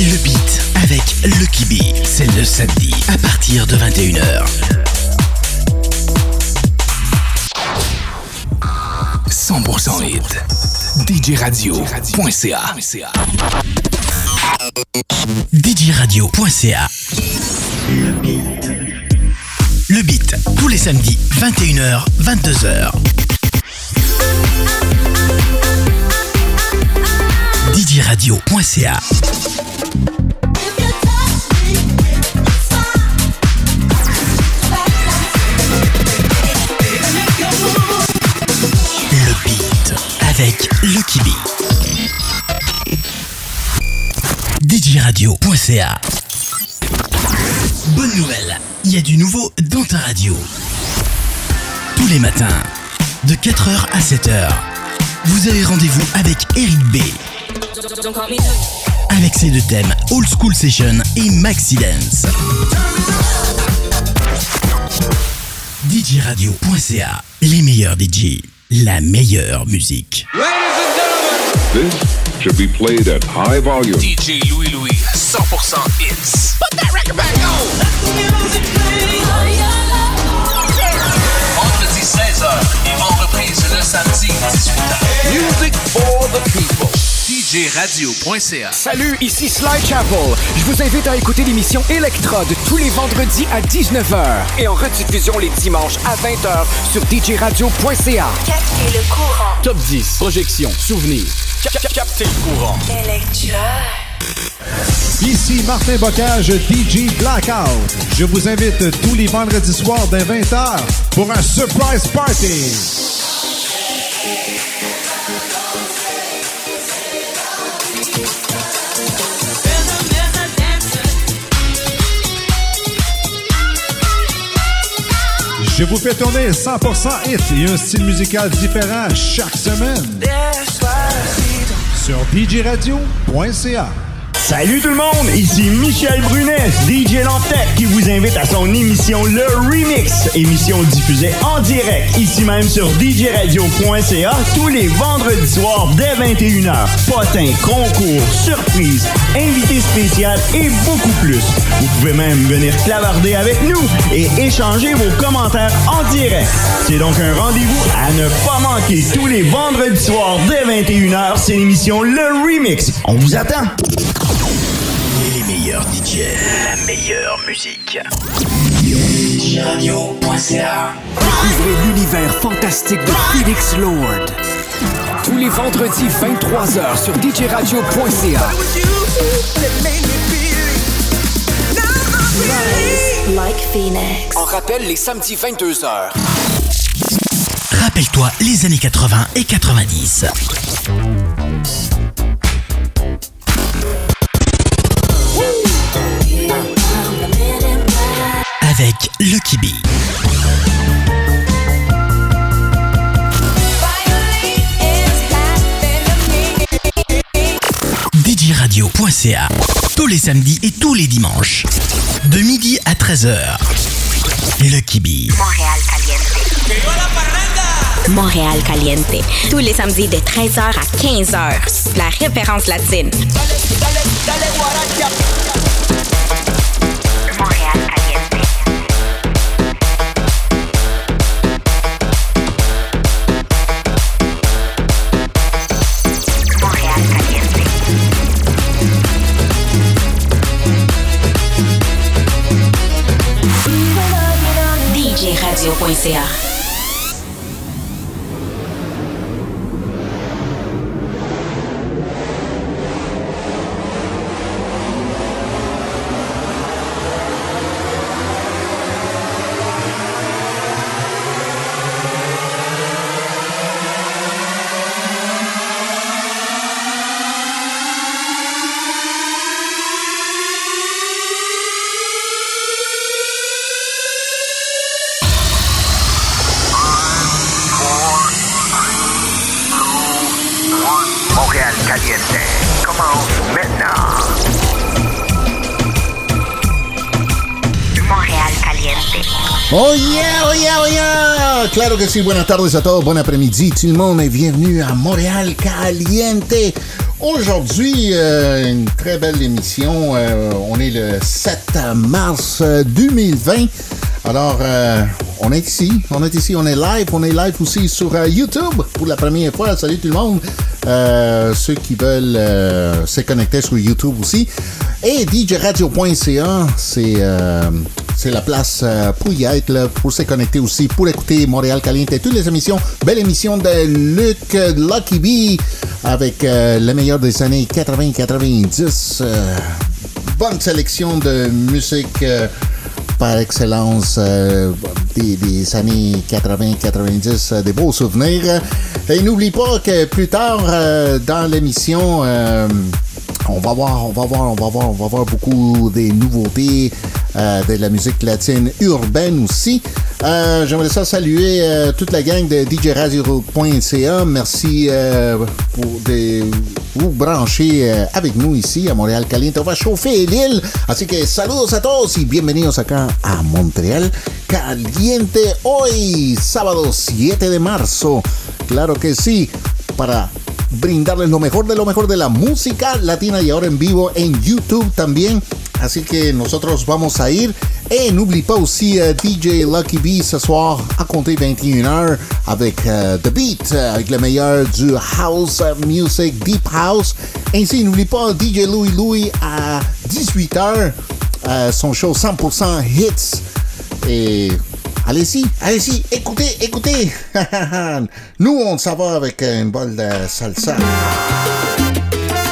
Le beat avec le Kibi, c'est le samedi à partir de 21h. 100% hit. DJRadio.ca DJRadio.ca Le beat. Le beat, tous les samedis, 21h, 22h. DJRadio.ca avec le Kibi. DJRadio.ca Bonne nouvelle, il y a du nouveau dans ta radio. Tous les matins, de 4h à 7h, vous avez rendez-vous avec Eric B. Avec ses deux thèmes Old School Session et Maxi Dance. DJRadio.ca, les meilleurs DJ, la meilleure musique. This should be played at high volume. DJ Louis Louis, 100% hits. Vendredi 16h et en reprise le samedi 18h. Music for the people. DJRadio.ca. Salut, ici Sly Chapel. Je vous invite à écouter l'émission Electrode tous les vendredis à 19h et en rediffusion les dimanches à 20h sur djradio.ca. Captez le courant. Top 10, projection, souvenirs. Captez le courant. Electra. Ici Martin Bocage, DJ Blackout. Je vous invite tous les vendredis soirs dès 20h pour un surprise party. Je vous fais tourner 100% hit et un style musical différent chaque semaine sur djradio.ca. Salut tout le monde, ici Michel Brunet, DJ Lantec, qui vous invite à son émission Le Remix, émission diffusée en direct, ici même sur djradio.ca, tous les vendredis soirs dès 21h. Potins, concours, surprises, invités spécial et beaucoup plus. Vous pouvez même venir clavarder avec nous et échanger vos commentaires en direct. C'est donc un rendez-vous à ne pas manquer tous les vendredis soirs dès 21h, c'est l'émission Le Remix. On vous attend! Les meilleurs DJ, la meilleure musique. DJRadio.ca Découvrez l'univers fantastique de Felix Lord. Tous les vendredis 23h sur djradio.ca. Like Phoenix. En rappel les samedis 22h. Rappelle-toi les années 80 et 90. Avec le Kibi. DJRadio.ca Tous les samedis et tous les dimanches. De midi à 13h. Le Kibi. Montréal Caliente. Montréal Caliente. Tous les samedis de 13h à 15h. La référence latine. Montréal DJRadio.ca todos, buen après-midi tout le monde et bienvenue à Montréal Caliente. Aujourd'hui, euh, une très belle émission. Euh, on est le 7 mars euh, 2020. Alors, euh, on est ici, on est ici, on est live, on est live aussi sur YouTube pour la première fois. Salut tout le monde. Ceux qui veulent se connecter sur YouTube aussi. Et DJRadio.ca, c'est c'est la place euh, pour y être, pour se connecter aussi, pour écouter Montréal Caliente, toutes les émissions. Belle émission de Luc Lucky B avec euh, le meilleur des années 80-90. euh, bonne sélection de musique euh, par excellence des, années 80-90, euh, des beaux souvenirs. Et n'oublie pas que plus tard dans l'émission, on va voir, on va voir, on va voir, on va voir beaucoup des nouveautés euh, de la musique latine urbaine aussi. Euh, J'aimerais ça saluer euh, toute la gang de DJRadio.ca. Merci euh, pour de vous brancher euh, avec nous ici à Montréal Caliente. On va chauffer l'île. Así que saludos a todos y bienvenidos acá a Montreal Caliente hoy, sábado 7 de marzo. Claro que sí, para brindarles lo mejor de lo mejor de la música latina y ahora en vivo en YouTube también. Así que nosotros vamos a ir. Et n'oublie pas aussi DJ Lucky B ce soir à compter 21h avec euh, The Beat, euh, avec le meilleur du house music, deep house. Ainsi, n'oublie pas DJ Louis Louis à 18h, euh, son show 100% hits. Et allez-y, allez-y, écoutez, écoutez. Nous, on s'en va avec une bol de salsa.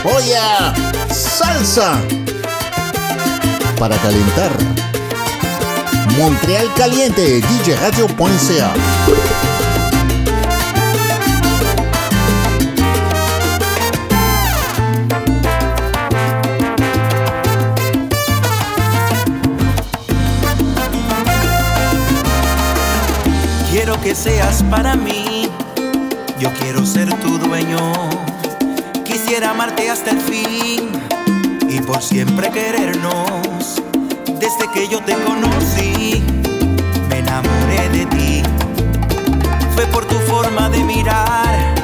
Oh yeah, salsa para calentar. Montreal Caliente, DJRadio.ca. Quiero que seas para mí, yo quiero ser tu dueño. Quisiera amarte hasta el fin y por siempre querernos. Desde que yo te conocí, me enamoré de ti. Fue por tu forma de mirar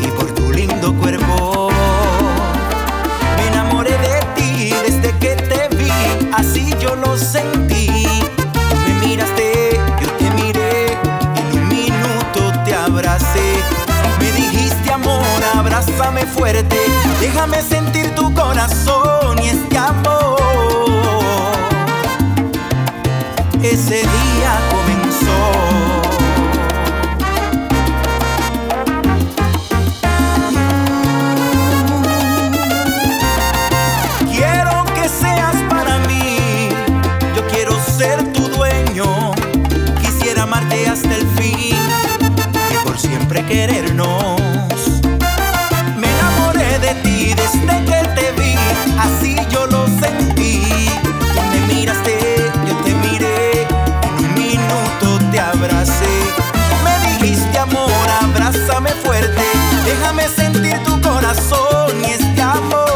y por tu lindo cuerpo. Me enamoré de ti desde que te vi, así yo lo sentí. Me miraste, yo te miré, en un minuto te abracé. Me dijiste amor, abrázame fuerte, déjame sentir Ese día comenzó. Quiero que seas para mí, yo quiero ser tu dueño. Quisiera amarte hasta el fin y por siempre querernos. Me enamoré de ti desde que te vi, así yo déjame sentir tu corazón y este amor.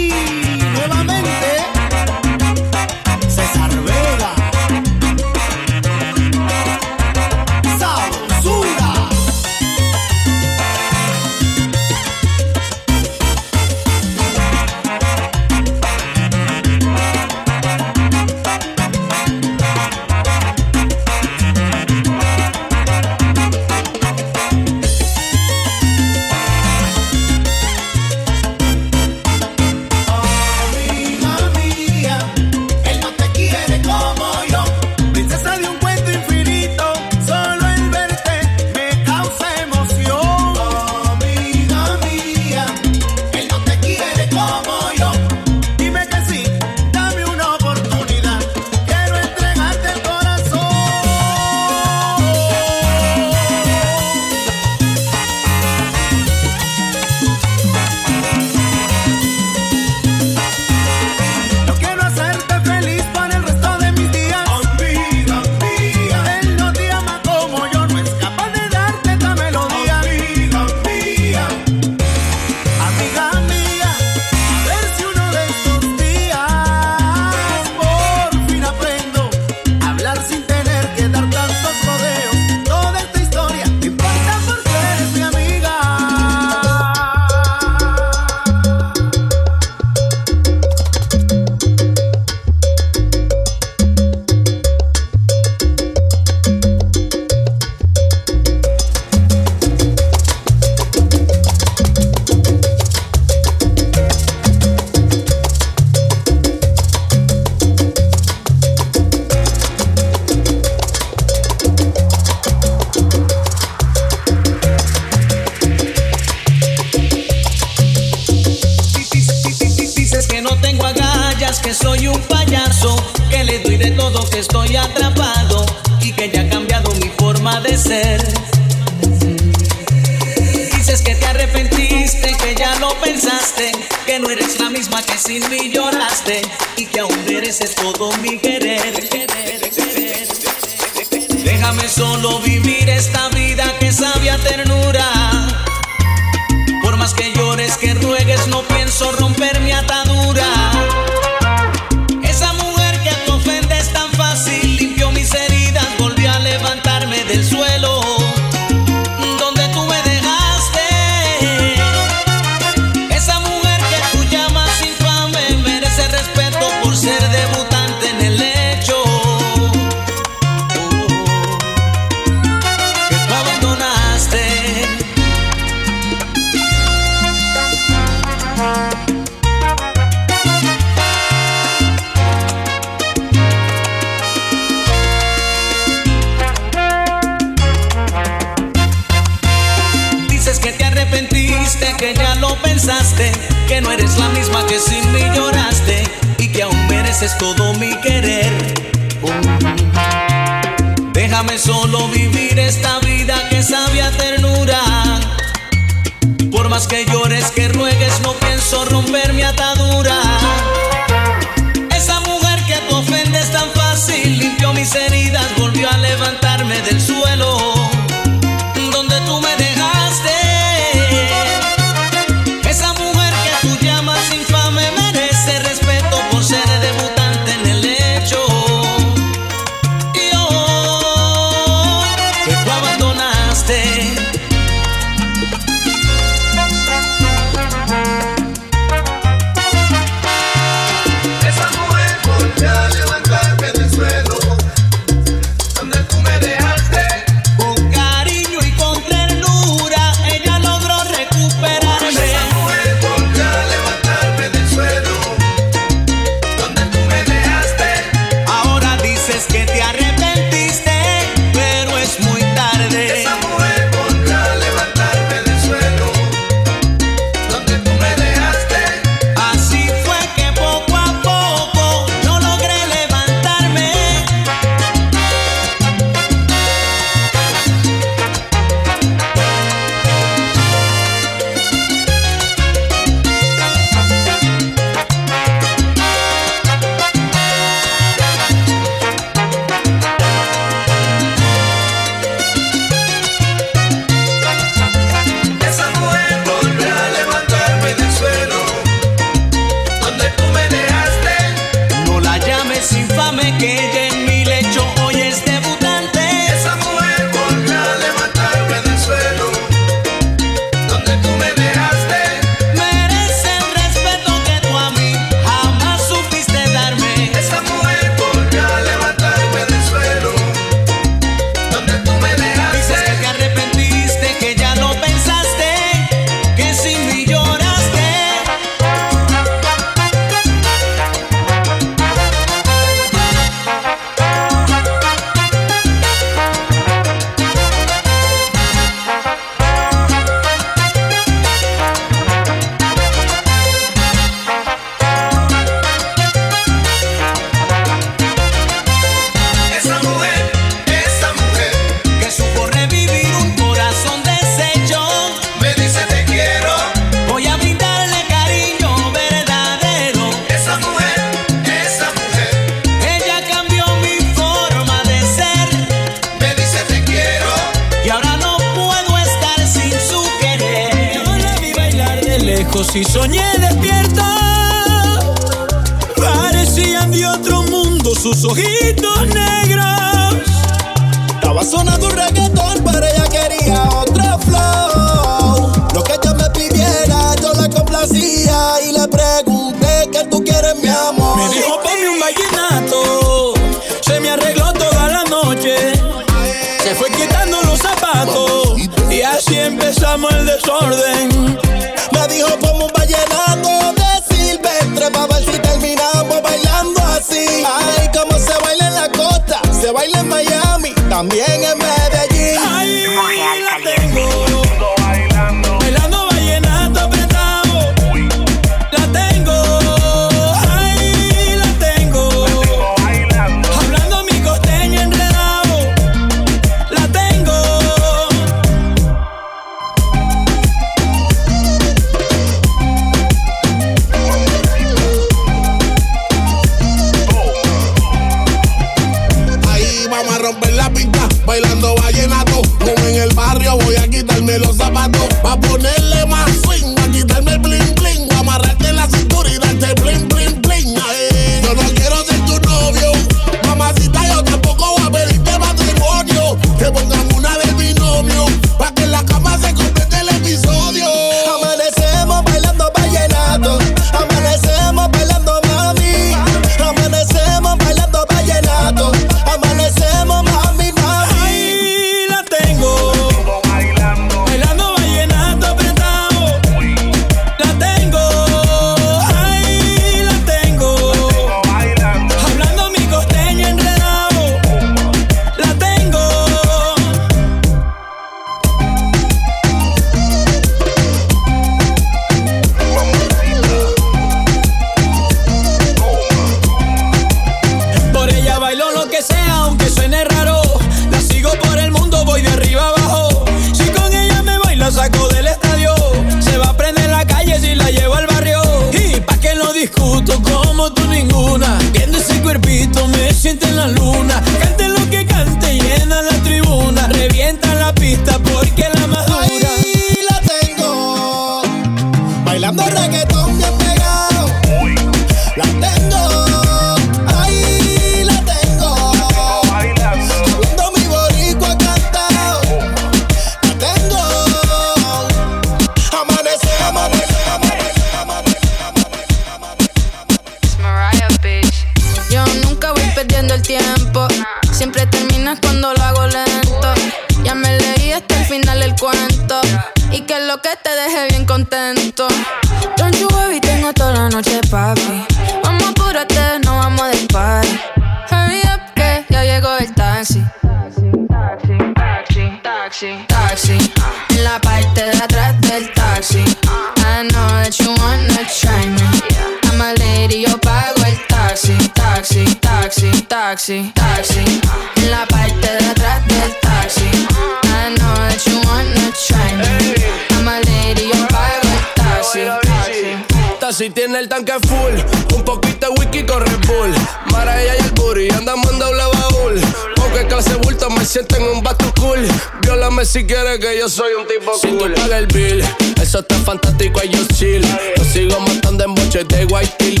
si quieres que yo soy un tipo si cool. Si tú pagas el bill, eso está fantástico, y yo chill. Yo sigo matando en boches de white pill.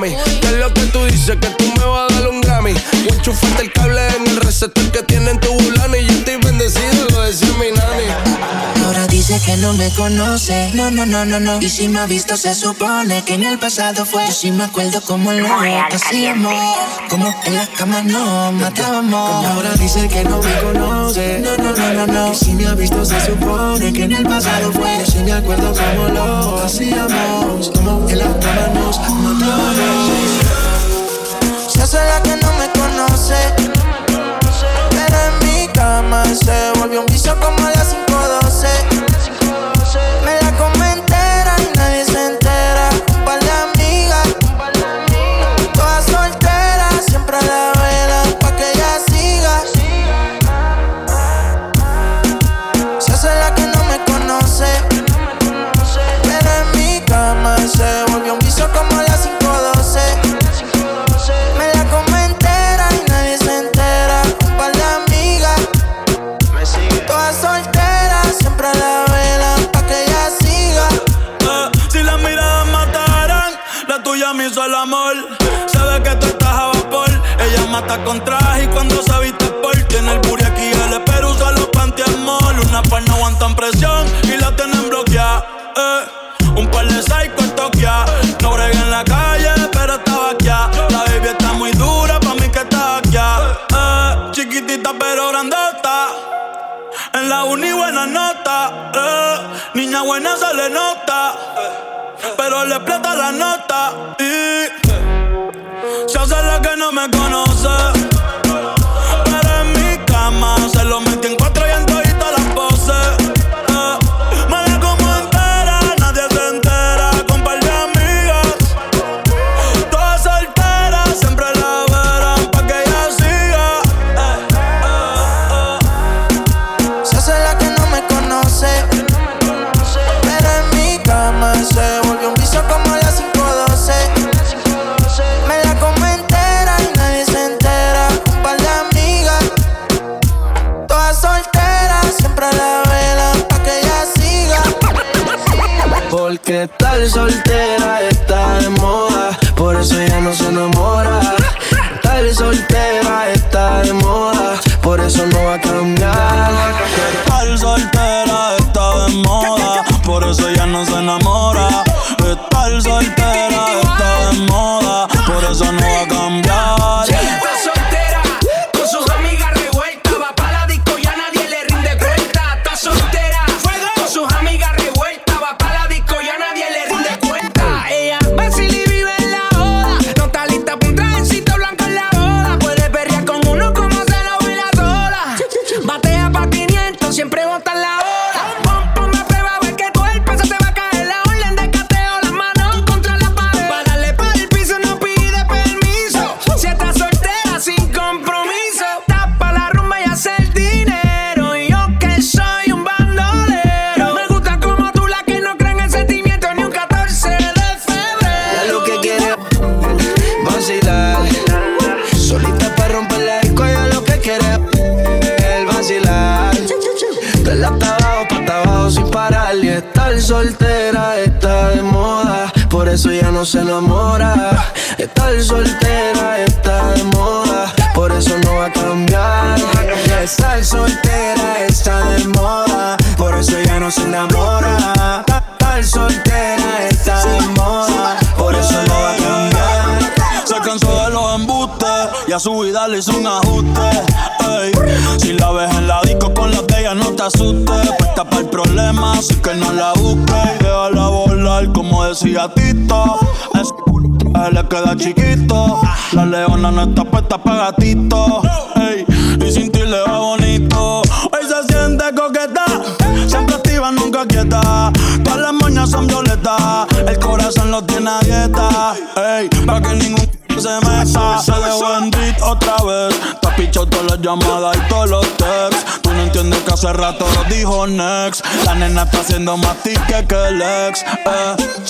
mami. ¿Qué es lo que tú dices? Que tú me vas a dar un Grammy. Voy el cable en el receptor que tiene en tu bulana. Y yo estoy bendecido, lo decía mi nani. Ahora dice que no me conoce. No, no, no, no, no. Y si me ha visto, se supone que en el pasado fue. Yo sí me acuerdo como lo hacíamos. Como en las camas nos matábamos. Ahora dice que no me conoce. No, no, no, no, no. Y si me ha visto, se supone que en el pasado fue. Yo sí me acuerdo como lo hacíamos. Como en las camas nos se la no me conoce. Mi cama se volvió un vicio como las 5. Está con traje y cuando se viste porque en el buri aquí el espero usa los pantiamol. Una par no aguantan presión y la tienen bloqueada. Eh. Un par de psycho en Tokia. No brega en la calle, pero estaba aquí. La baby está muy dura, pa' mí que está aquí. Eh. Chiquitita pero grandota. En la uni buena nota. Eh. Niña buena se le nota. Pero le explota la nota. Y se hace la que no me Vendo más que el.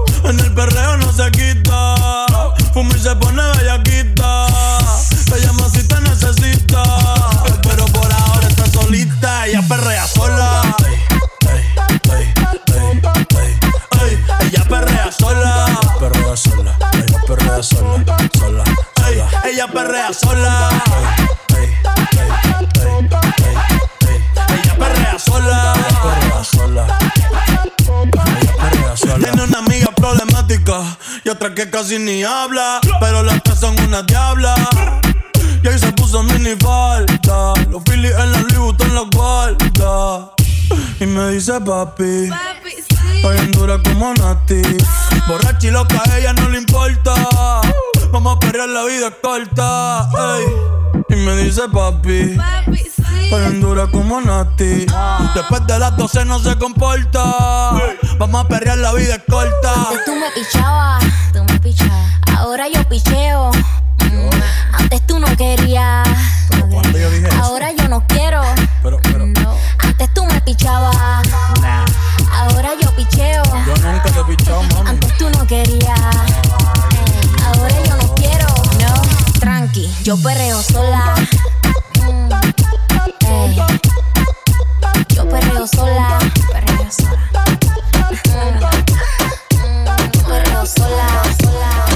En el perreo no se quita. Fumir se pone bellaquita. Te llama si te necesita. Pero por ahora está solita. Ella perrea sola. Ella perrea sola. Perrea sola. Ella perrea. Sola. Ella perrea sola. Ella perrea sola. Tiene una amiga problemática y otra que casi ni habla. Pero las tres son una diabla. Y ahí se puso mini falta. Los Phillies en los Louis en la guarda. Y me dice papi, papi sí. estoy en dura como Nati. Borracha y loca, a ella no le importa. Vamos a perrear, la vida corta. Y me dice papi. Papi, sí. Como Nati. Ah. Después de las 12 no se comporta. Vamos a perrear, la vida corta. Antes tú me pichabas. Tú me pichabas. Ahora yo picheo. Mm. Antes tú no querías. Pero yo dije Ahora yo no quiero. Pero, pero. Antes tú me pichabas. Ahora yo picheo. Yo nunca te Antes tú no querías. Ahora yo no quiero. No. Tranqui, yo perreo sola. Mm, ey. Yo perreo sola. Perreo sola. Mm, perreo sola. Montreal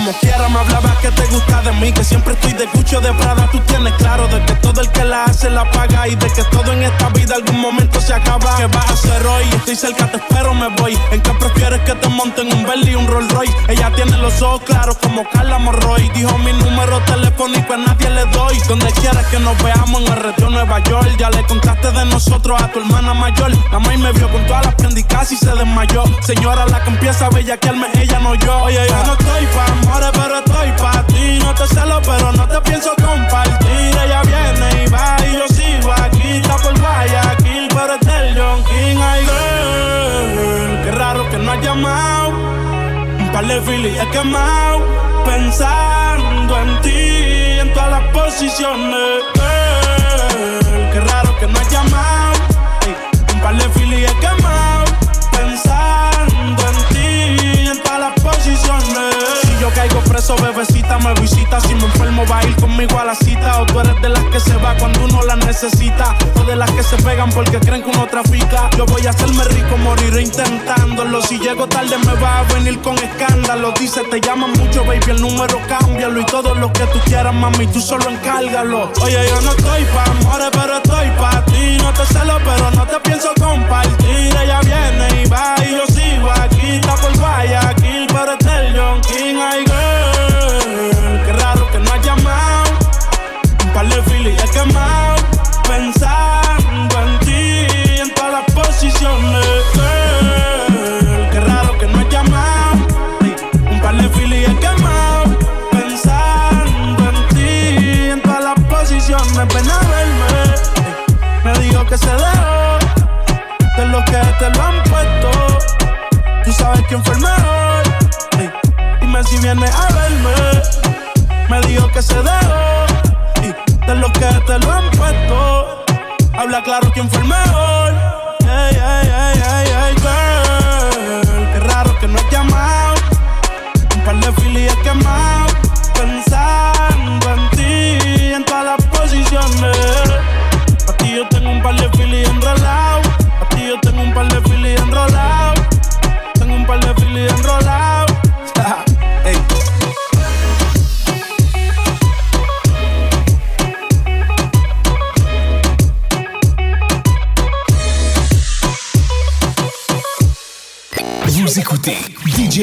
como quiera, me hablaba que te gusta de mí. Que siempre estoy de cucho de Prada. Tú tienes claro de que todo el que la hace la paga. Y de que todo en esta vida algún momento se acaba. ¿Qué vas a hacer hoy? Estoy cerca, te espero, me voy. ¿En qué prefieres que te monten un Bentley y un Rolls Royce? Ella tiene los ojos claros como Carla Morroy. Dijo mi número telefónico a nadie le doy. Donde quieras que nos veamos en el retiro Nueva York. Ya le contaste de nosotros a tu hermana mayor. La maíz me vio con todas las prendicas y se desmayó. Señora, la que empieza a bellaquearme, ella no yo. Oye, yo no estoy pa' pero estoy pa' ti. No te celo, pero no te pienso compartir. Ella viene y va y yo sigo aquí. Está por Guayaquil, pero es del John King. Ay, girl, qué raro que no has llamado. Un par de filis he quemado. Pensando en ti, en todas las posiciones. Girl, qué raro que no has llamado. Un par de filis he quemado. Preso, bebecita, me visita. Si me enfermo, va a ir conmigo a la cita. O tú eres de las que se va cuando uno la necesita. O de las que se pegan porque creen que uno trafica. Yo voy a hacerme rico, moriré intentándolo. Si llego tarde, me va a venir con escándalo. Dice, te llaman mucho, baby, el número cámbialo. Y todo lo que tú quieras, mami, tú solo encárgalo. Oye, yo no estoy pa' amores, pero estoy pa' ti. No te celo, pero no te pienso compartir. Ella viene y va y yo sigo aquí. Está por Guayaquil, pero es del John King. Ay, girl, Vienes a verme. Me dijo que se dejó y de lo que te lo han puesto. Habla claro quién fue el mejor.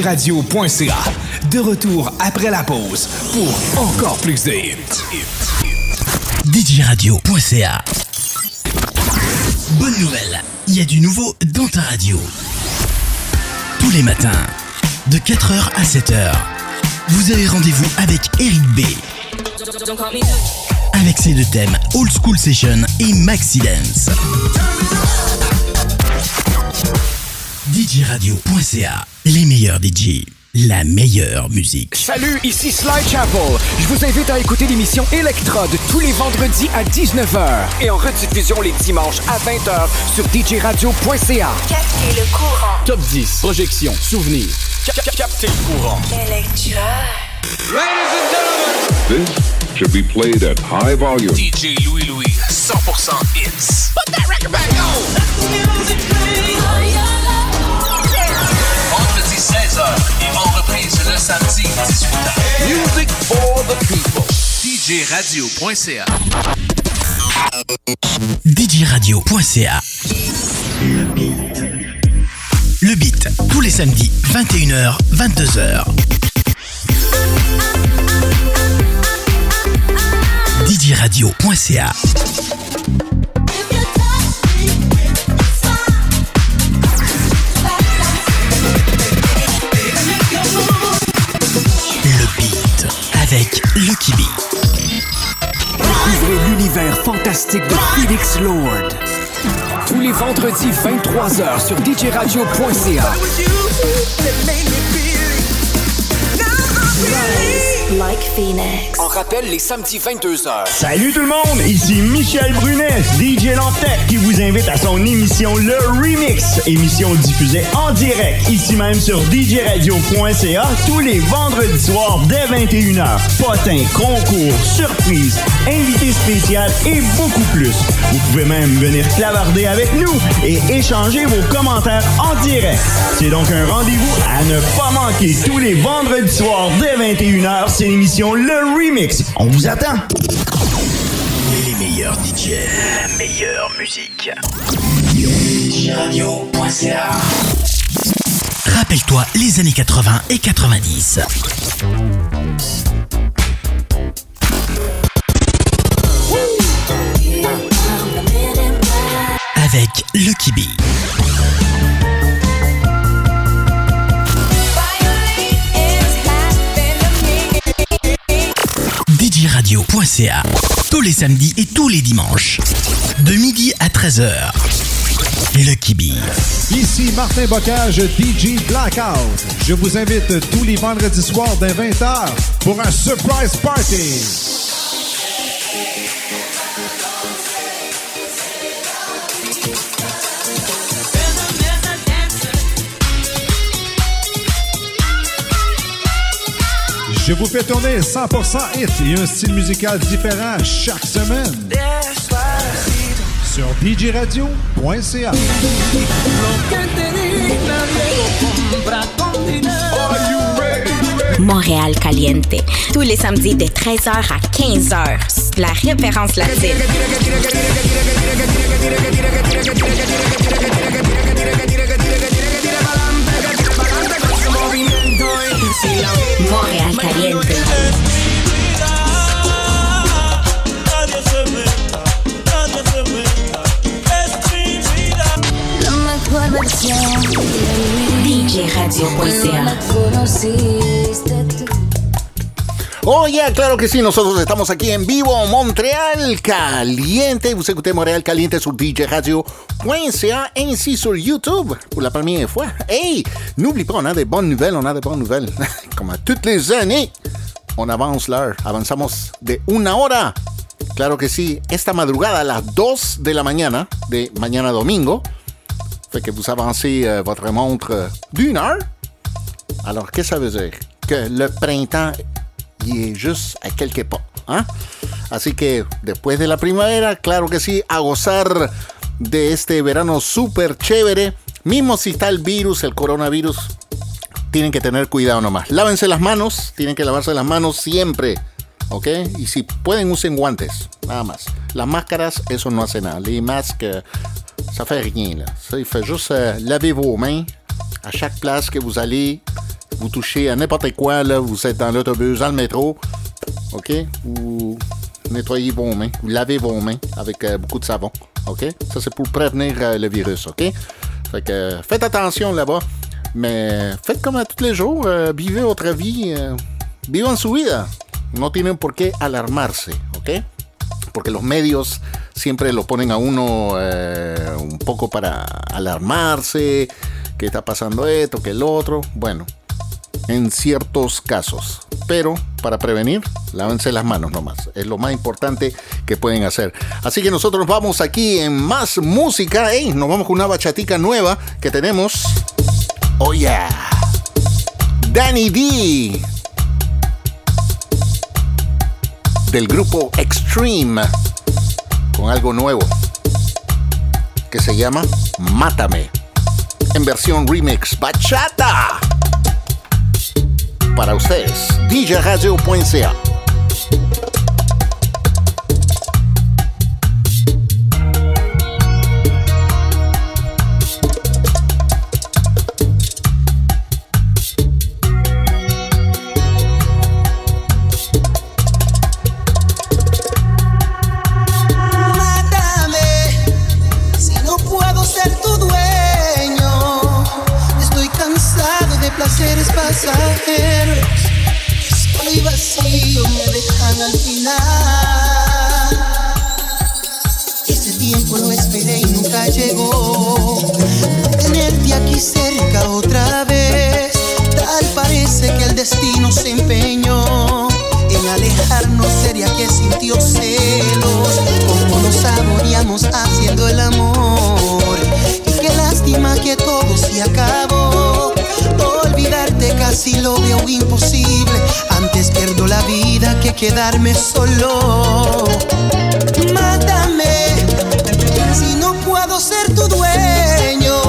DJRadio.ca. De retour après la pause pour encore plus de hits. DJRadio.ca. Bonne nouvelle, il y a du nouveau dans ta radio. Tous les matins, de 4h à 7h, vous avez rendez-vous avec Eric B. Avec ses deux thèmes Old School Session et Maxi Dance. DJRadio.ca, les meilleurs DJ, la meilleure musique. Salut, ici Sly Chapel. Je vous invite à écouter l'émission Electrode tous les vendredis à 19h et en rediffusion les dimanches à 20h sur djradio.ca. Captez le courant. Top 10, projection, souvenir. Captez le courant. Electra. This should be played at high volume. DJ Louis Louis, 100% hits. Put that record back on. Vendredi samedi 18h. Music for the people. DJRadio.ca. DJRadio.ca. Le beat, tous les samedis, 21h, 22h. DJRadio.ca Découvrez l'univers fantastique de Felix Lord. Tous les vendredis 23h sur djradio.ca. Like Phoenix. On rappelle les samedis 22h. Salut tout le monde, ici Michel Brunet, DJ Lantec, qui vous invite à son émission Le Remix, émission diffusée en direct, ici même sur djradio.ca, tous les vendredis soirs dès 21h. Potins, concours, surprises, invités spéciaux et beaucoup plus. Vous pouvez même venir clavarder avec nous et échanger vos commentaires en direct. C'est donc un rendez-vous à ne pas manquer tous les vendredis soirs dès 21h. C'est l'émission Le Remix. On vous attend. Les meilleurs DJ, la meilleure musique. DJRadio.ca Rappelle-toi les années 80 et 90. Tous les samedis et tous les dimanches. De midi à 13h. Lucky B. Ici Martin Bocage, DJ Blackout. Je vous invite tous les vendredis soirs dès 20h pour un surprise party. Je vous fais tourner 100% hit et un style musical différent chaque semaine. Sur djradio.ca. Montréal Caliente. Tous les samedis de 13h à 15h. La référence latine. Montréal Caliente. La mejor versión de mí. DJRadio.ca. Tú. Oh, claro que sí, nosotros estamos aquí en vivo, Montréal Caliente. Vous écoutez Montréal Caliente sur DJRadio.ca ainsi sur YouTube pour la première fois. Hey, n'oublie pas, on a des bonnes nouvelles, on a des bonnes nouvelles. Comme à toutes les années, on avance l'heure, avanzamos de una hora. Claro que sí, esta madrugada a las 2 de la mañana de mañana domingo, fait que vous avancez euh, votre montre d'une heure. Alors, qu'est-ce que ça veut dire? Que le printemps est juste a quelques pas. ¿ah? Así que después de la primavera, claro que sí, a gozar de este verano súper chévere. Mismo si está el virus, el coronavirus, tienen que tener cuidado nomás. Lávense las manos, tienen que lavarse las manos siempre. ¿Ok? Y si pueden, usen guantes, nada más. Las máscaras, eso no hace nada. Les masques, ça fait rien. Là. Ça, il juste euh, laver vos mains à chaque place que vous allez. Vous touchez à n'importe quoi, là, vous êtes dans l'autobus, dans le métro, OK? Vous nettoyez vos mains, vous lavez vos mains avec euh, beaucoup de savon, OK? Ça, c'est pour prévenir euh, le virus, OK? Fait que faites attention là-bas, mais faites comme à tous les jours, euh, vivez votre vie, euh, vivan su vida. No tienen por qué alarmarse, ¿ok? Porque los medios siempre lo ponen a uno eh, un poco para alarmarse, que está pasando esto, que el otro. Bueno, en ciertos casos. Pero para prevenir, lávense las manos nomás. Es lo más importante que pueden hacer. Así que nosotros vamos aquí en más música. Nos vamos con una bachatica nueva que tenemos. Oh yeah. Danny D. Del grupo Extreme. Con algo nuevo. Que se llama Mátame. En versión remix bachata para ustedes. DJRadio.ca. agujeros que estoy vacío me dejan al final. Ese tiempo no esperé y nunca llegó. Tenerte aquí cerca otra vez, tal parece que el destino se empeñó en alejarnos. Sería que sintió celos, como nos saboreamos haciendo el amor. Y qué lástima que todo se acabó. Si lo veo imposible. Antes pierdo la vida que quedarme solo. Mátame, si no puedo ser tu dueño.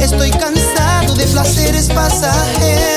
Estoy cansado de placeres pasajeros.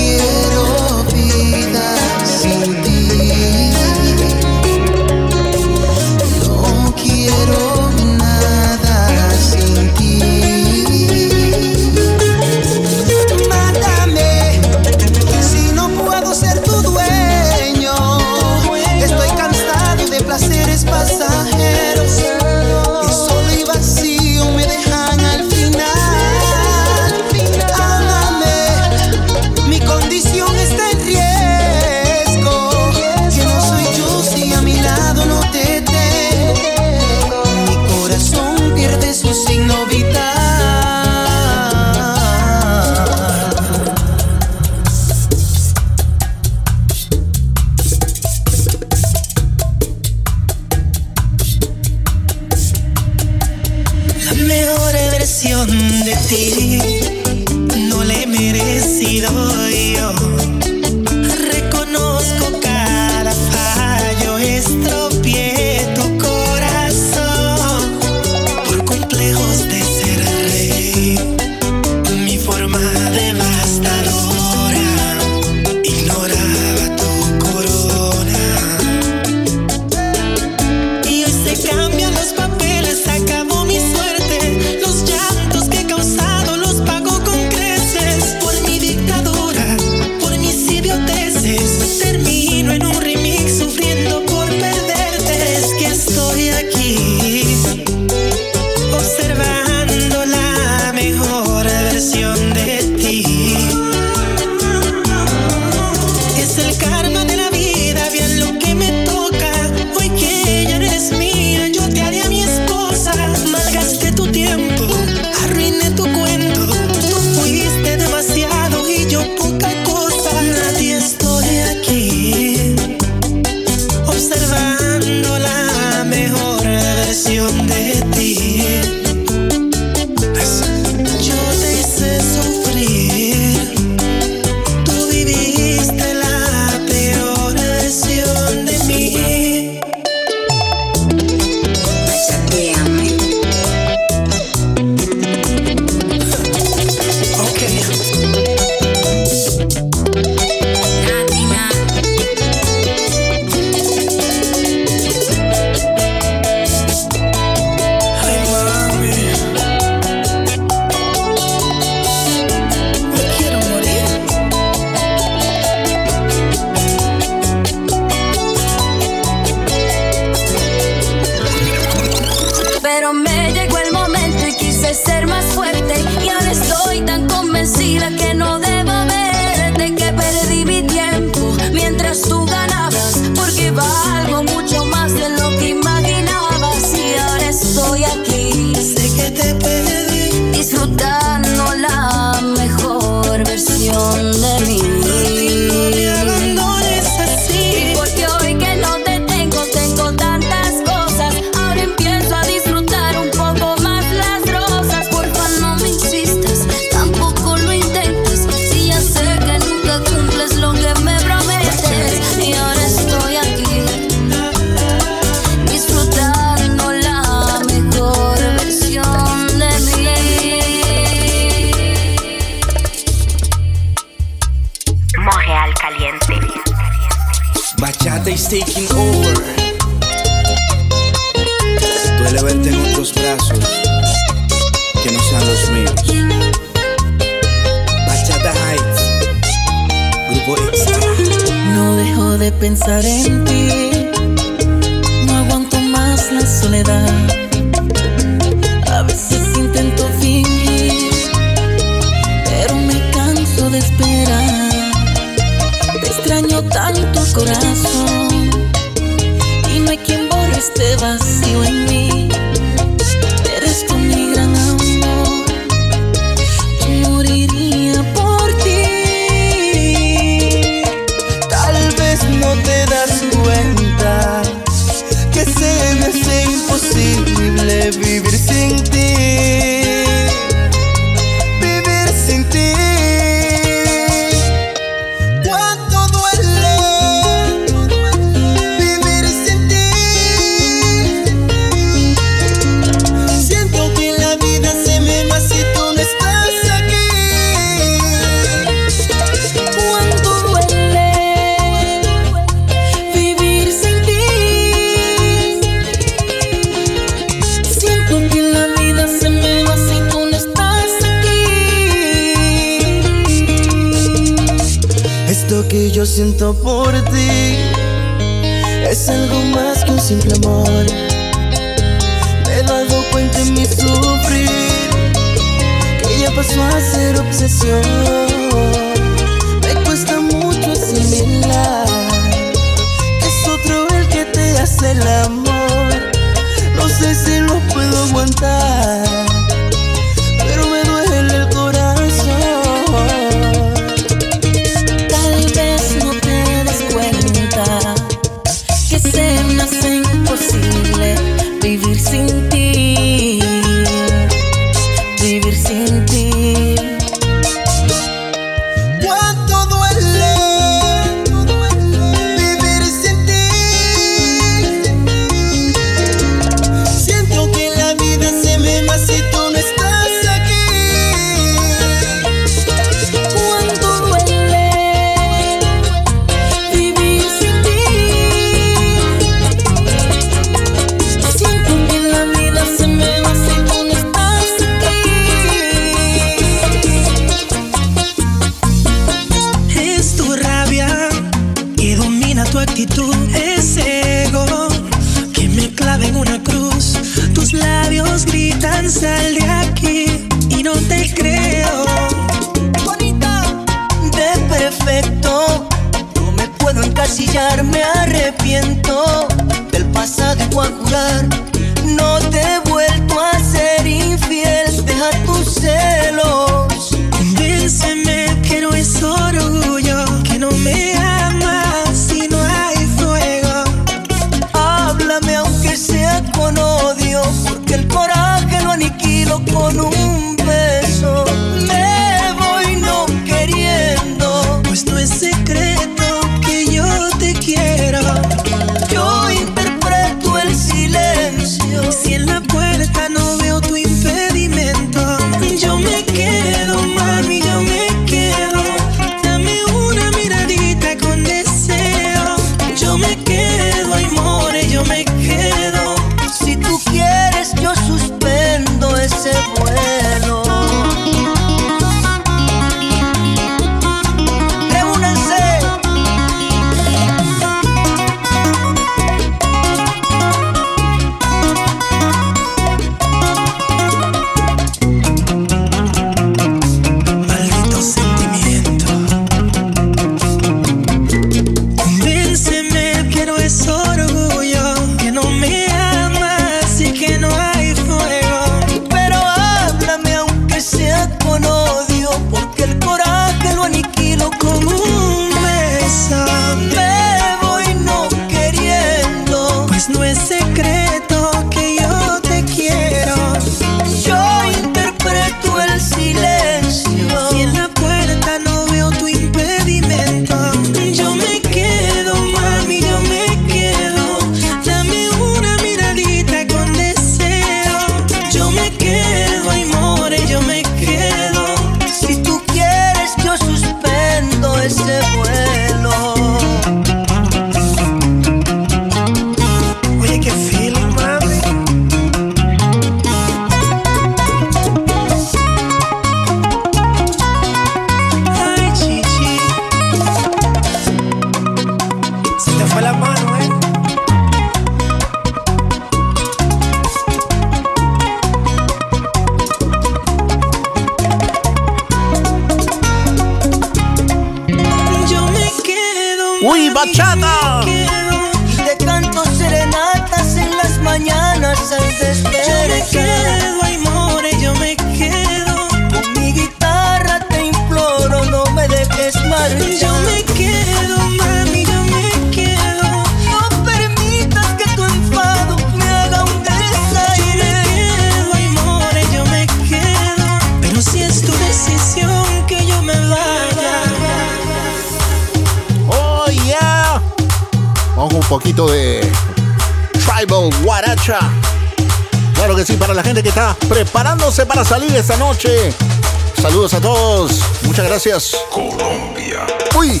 gracias. Colombia. Uy,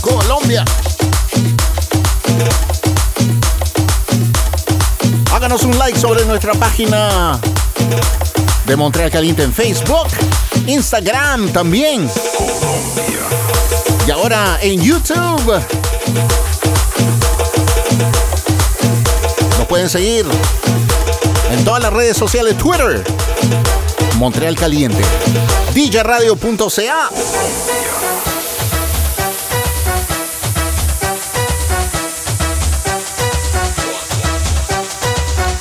Colombia. Háganos un like sobre nuestra página de Montreal Caliente en Facebook, Instagram también. Colombia. Y ahora en YouTube. Nos pueden seguir en todas las redes sociales, Twitter, Montreal Caliente. DJradio.ca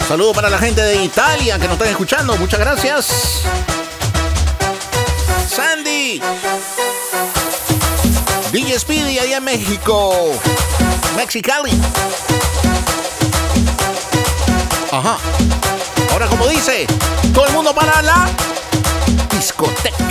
Saludos para la gente de Italia que nos están escuchando. Muchas gracias. Sandy. DJ Speedy allá en México. Mexicali. Ajá como dice, todo el mundo para la discoteca.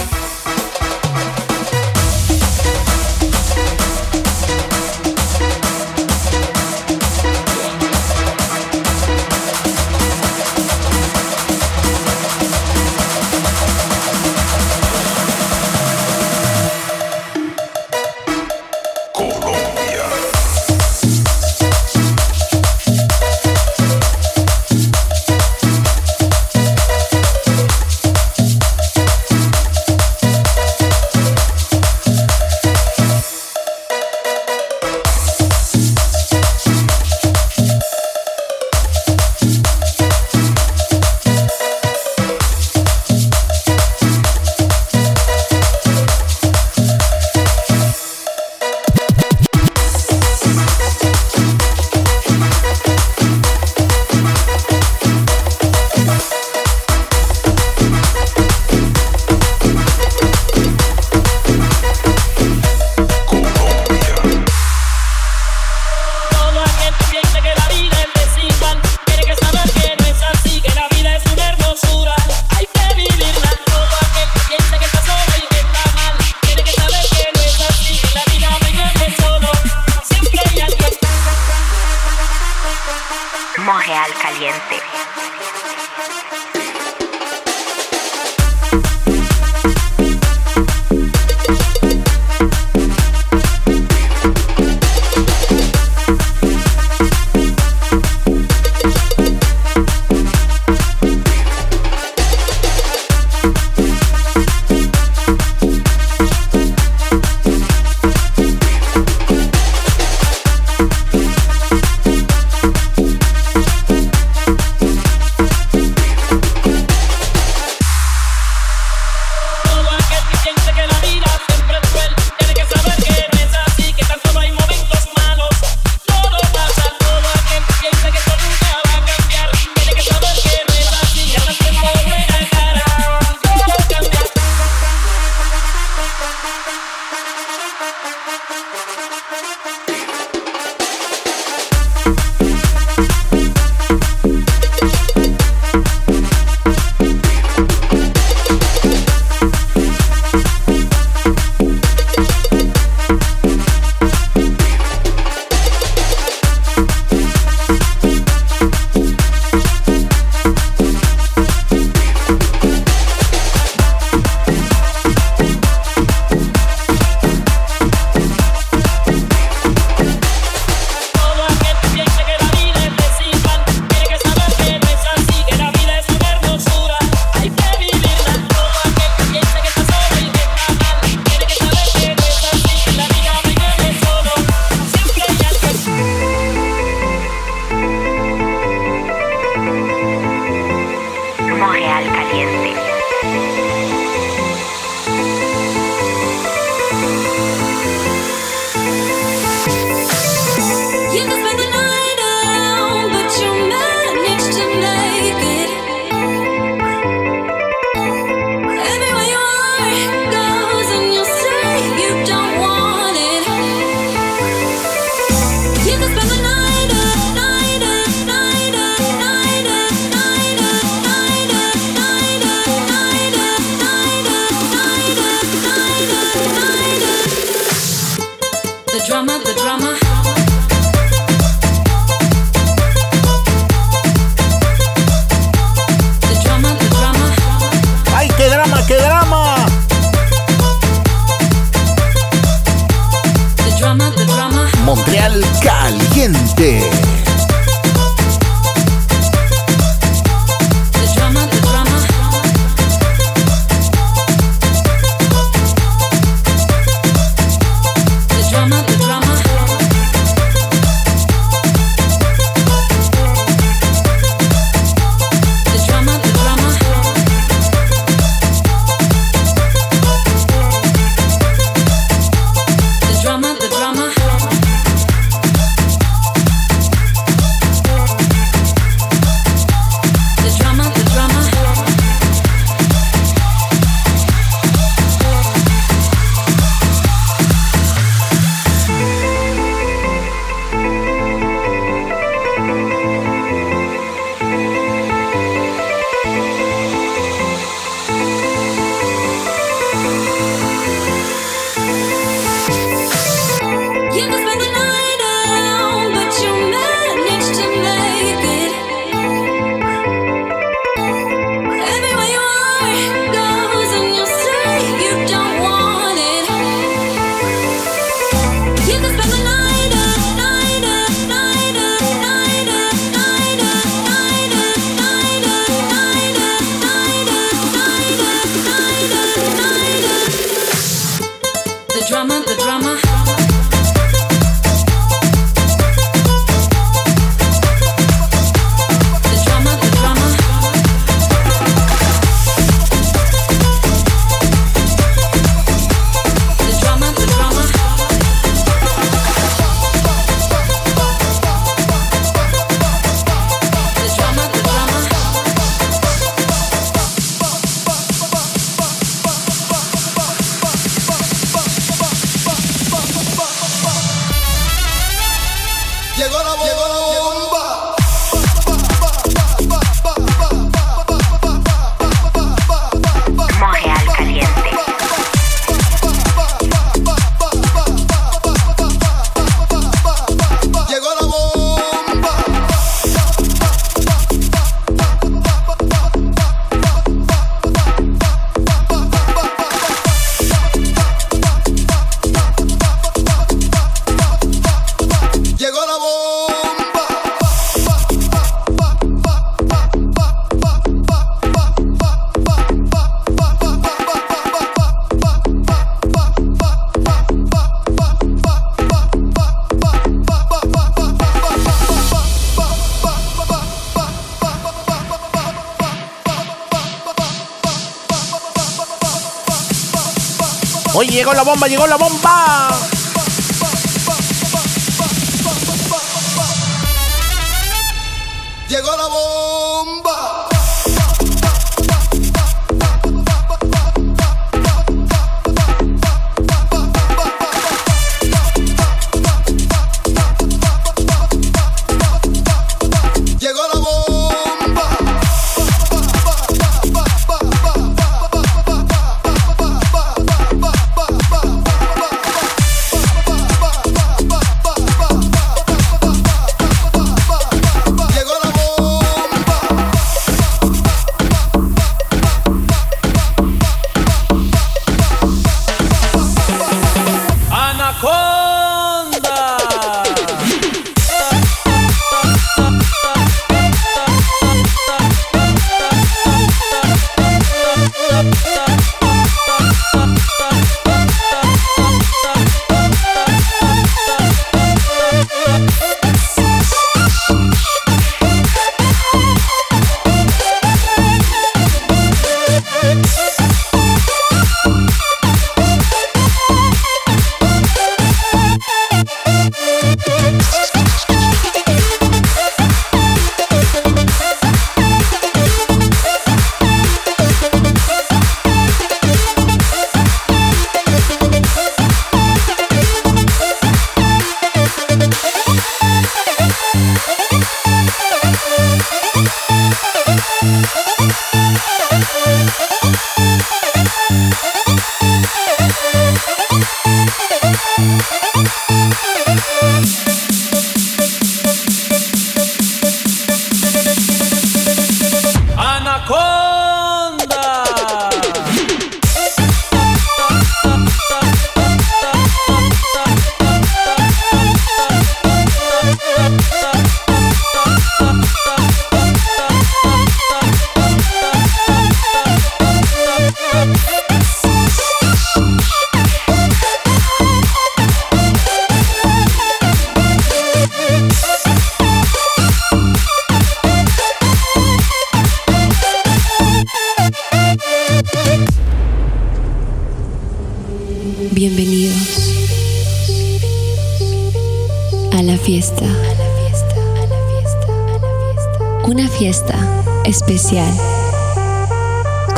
La bomba, llegó la bomba.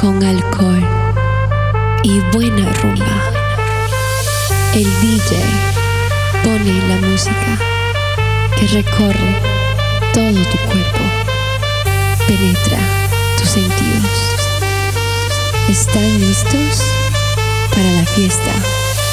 Con alcohol y buena rumba. El DJ pone la música que recorre todo tu cuerpo, penetra tus sentidos. ¿Están listos para la fiesta?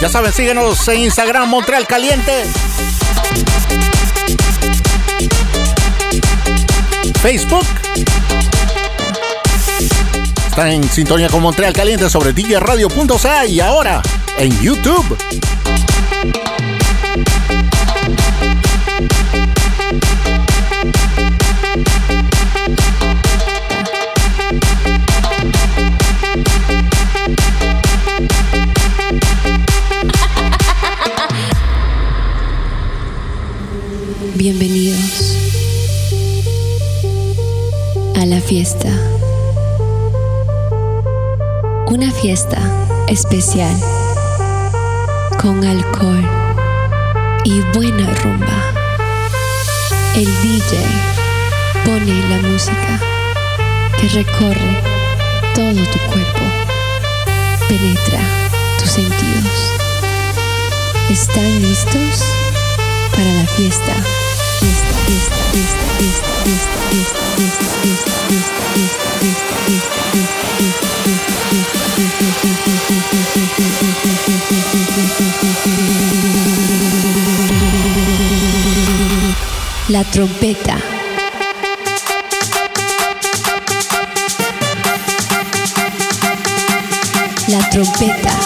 Ya saben, síguenos en Instagram Montreal Caliente. Facebook. Está en sintonía con Montreal Caliente sobre djradio.ca y ahora en YouTube. Fiesta especial con alcohol y buena rumba. El DJ pone la música que recorre todo tu cuerpo, penetra tus sentidos. ¿Están listos para la fiesta? Fiesta, la trompeta. La trompeta.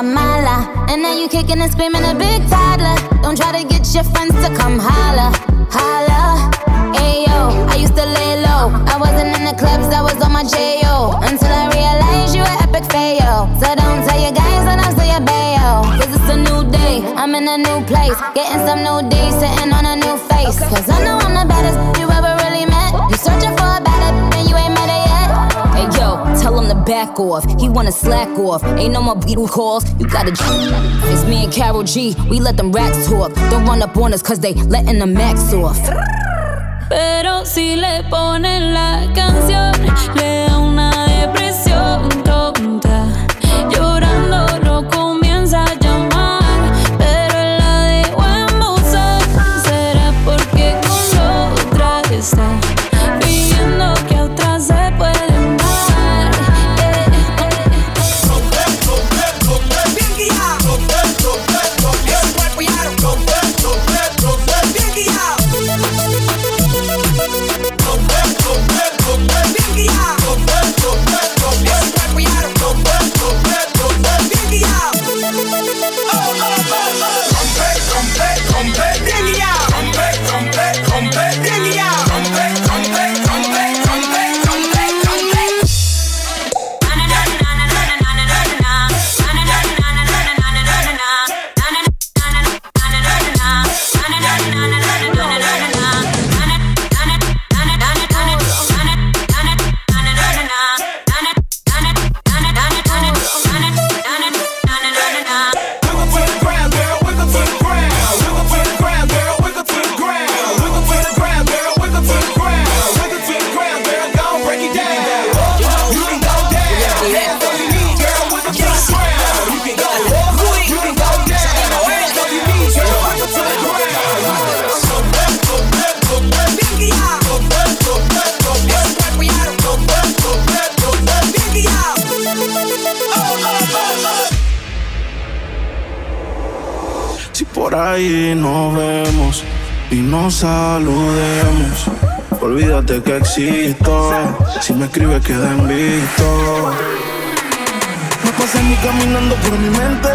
Mala. And now you kicking and screaming a big toddler. Don't try to get your friends to come holla, holla. Ayo, I used to lay low. I wasn't in the clubs, I was on my J.O. Until I realized you were epic fail. So don't tell your guys and I'll say your bayo. Cause it's a new day, I'm in a new place. Getting some new days, sitting on a new face. Cause I know I'm the baddest you ever really met. You searching for a better, him to back off. He wanna slack off. Ain't no more beetle calls. You gotta. It's me and Carol G. We let them rats talk. Don't run up on us cause they letting the max off. Pero si le ponen la canción, le da una depresión ahí nos vemos y nos saludemos, olvídate que existo. Si me escribes, queda en visto. No pasas ni caminando por mi mente.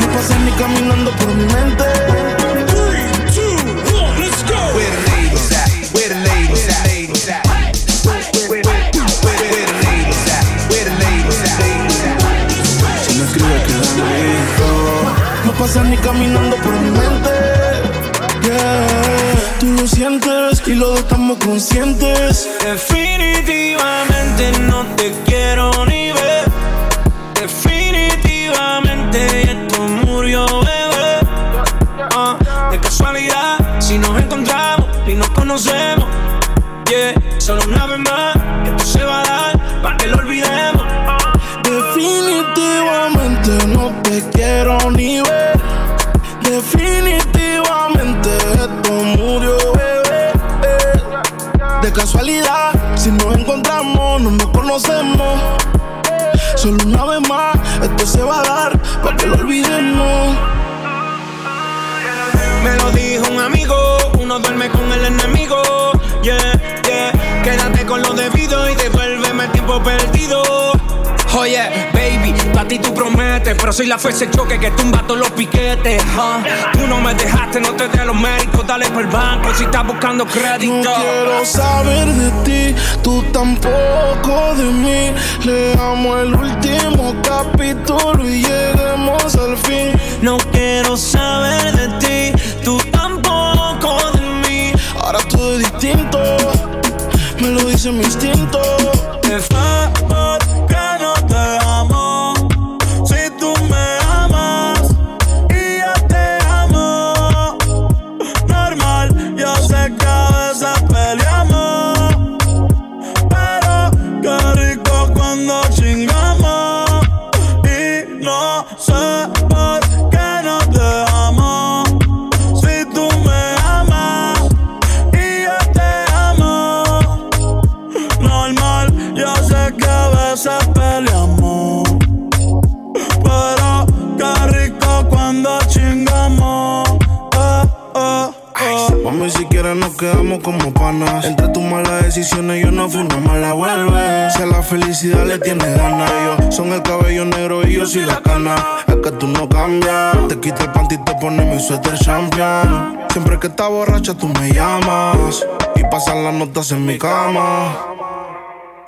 No pasas ni caminando por mi mente. Ni caminando por mi mente. Yeah. Tú lo sientes y los dos estamos conscientes. Definitivamente no te quiero pero soy la fuerza de choque que tumba todos los piquetes. Tú no me dejaste, no te dé los médicos, dale por el banco si estás buscando crédito. No quiero saber de ti, tú tampoco de mí. Leamos el último capítulo y lleguemos al fin. No quiero saber de ti, tú tampoco de mí. Ahora todo es distinto, me lo dice mi instinto. como panas. Entre tus malas decisiones, yo no fui una mala vuelve. Si a la felicidad le tienes ganas, ellos son el cabello negro y yo soy la cana. Es que tú no cambias, te quita el panty y te pones mi suéter champion. Siempre que estás borracha, tú me llamas y pasan las notas en mi cama.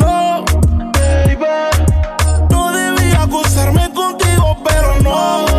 No, baby, no debía acusarme contigo, pero no.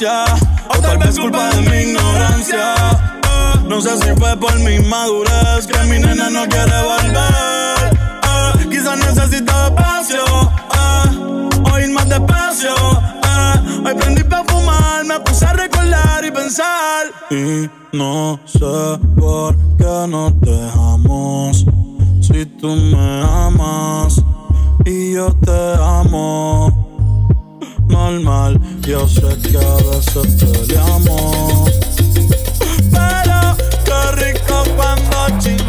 O tal vez culpa de mi ignorancia. Eh, no sé si fue por mi inmadurez que mi nena no quiere volver. Eh. Quizás necesito espacio. Eh. O ir más despacio. Eh, hoy prendí pa' fumar, me puse a recordar y pensar. Y no sé por qué nos dejamos. Si tú me amas y yo te amo mal, mal. Yo sé que a veces peleamos, pero qué rico cuando chingamos.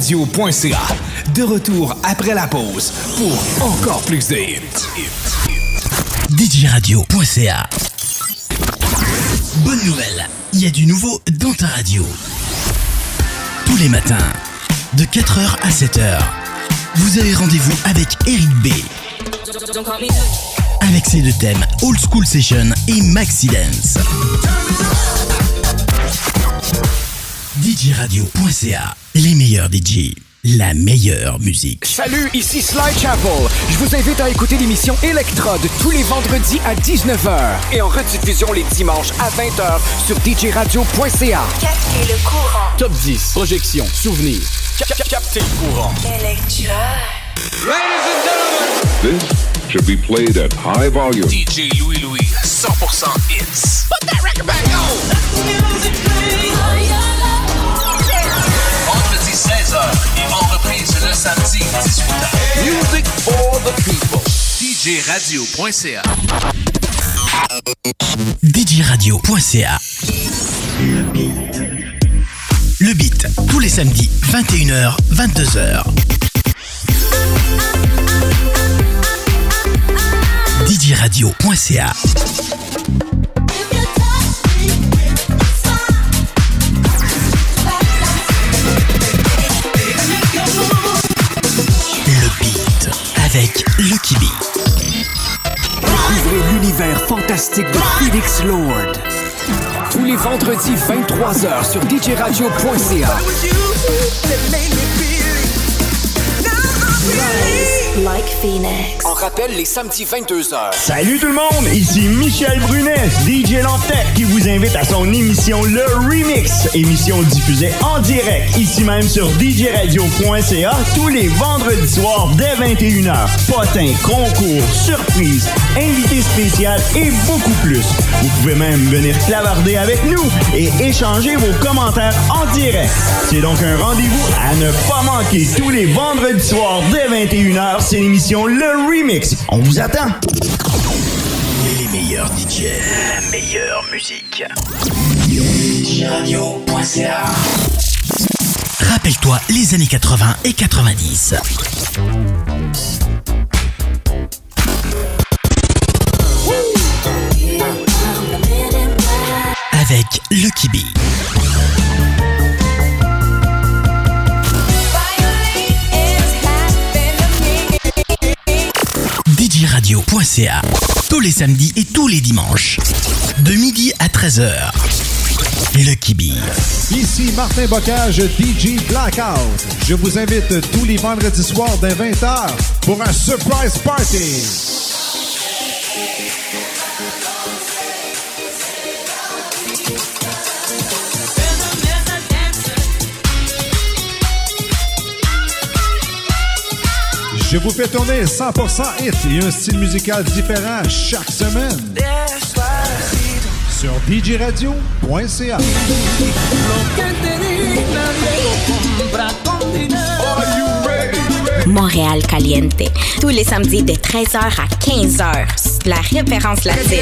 radio.ca. De retour après la pause pour encore plus de hits. DigiRadio.ca. Bonne nouvelle, il y a du nouveau dans ta radio. Tous les matins, de 4h à 7h, vous avez rendez-vous avec Eric B. Avec ses deux thèmes Old School Session et Maxi Dance. DigiRadio.ca les meilleurs DJ, la meilleure musique. Salut, ici Sly Chapel. Je vous invite à écouter l'émission Electrode tous les vendredis à 19h et en rediffusion les dimanches à 20h sur djradio.ca. Captez le courant. Top 10, projection, souvenir. Captez le courant. Electra. Ladies and gentlemen. This should be played at high volume. DJ Louis Louis, 100% hits. Put that record back on. That's music. Samedi 18h. Music for the people. DJRadio.ca DJRadio.ca Le beat. Le beat, tous les samedis, 21h, 22h. DJRadio.ca avec Lucky B. Découvrez l'univers fantastique de Felix Lord. Tous les vendredis 23h sur djradio.ca. Like Phoenix. On rappelle les samedis 22h. Salut tout le monde, ici Michel Brunet, DJ Lantec, qui vous invite à son émission Le Remix, émission diffusée en direct, ici même sur djradio.ca, tous les vendredis soirs dès 21h. Potins, concours, surprises, invités spécial et beaucoup plus. Vous pouvez même venir clavarder avec nous et échanger vos commentaires en direct. C'est donc un rendez-vous à ne pas manquer tous les vendredis soirs dès 21h. C'est l'émission Le Remix. On vous attend. Les meilleurs DJ, la meilleure musique. Rappelle-toi les années 80 et 90. Avec Lucky B. Tous les samedis et tous les dimanches. De midi à 13h. Lucky B. Ici Martin Bocage, DJ Blackout. Je vous invite tous les vendredis soirs dès 20h pour un surprise party. Je vous fais tourner 100% hit et un style musical différent chaque semaine. Sur djradio.ca. Montréal Caliente. Tous les samedis de 13h à 15h. La référence latine.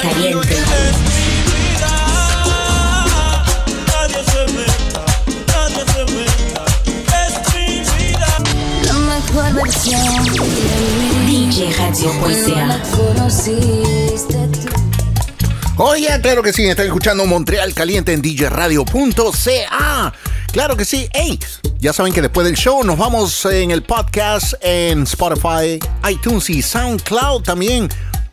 Caliente. La mejor versión. Oye, claro que sí, están escuchando Montreal Caliente en djradio.ca. Claro que sí. Hey, ya saben que después del show nos vamos en el podcast en Spotify, iTunes y SoundCloud también.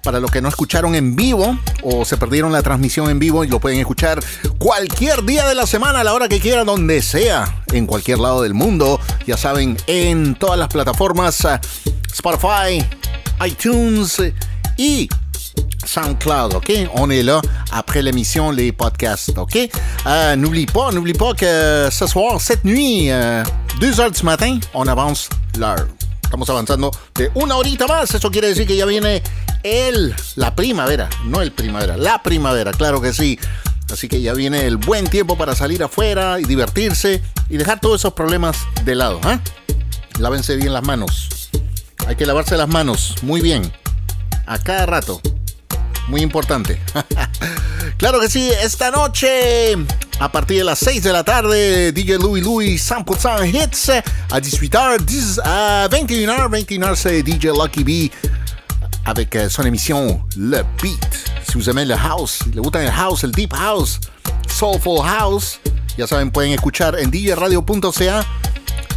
Para los que no escucharon en vivo o se perdieron la transmisión en vivo lo pueden escuchar cualquier día de la semana, a la hora que quieran, donde sea, en cualquier lado del mundo. Ya saben, en todas las plataformas, eh, Spotify, iTunes eh, y SoundCloud, OK? On est là après l'émission, les podcasts, OK? Euh, n'oublie pas, n'oublie pas que ce soir, cette nuit, 2 heures du matin, on avance l'heure. Estamos avanzando de una horita más. Eso quiere decir que ya viene el, la primavera, no el primavera, la primavera, claro que sí. Así que ya viene el buen tiempo para salir afuera y divertirse y dejar todos esos problemas de lado. ¿eh? Lávense bien las manos. Hay que lavarse las manos muy bien. A cada rato. Muy importante. claro que sí, esta noche, a partir de las 6 de la tarde, DJ Louis Louis 100% hits. 18h, 10, à 21h, 21h, c'est DJ Lucky B avec euh, son émission Le Beat. Si vous aimez le house, le gusta el house, el deep house, soulful house, ya saben, pueden escuchar en djradio.ca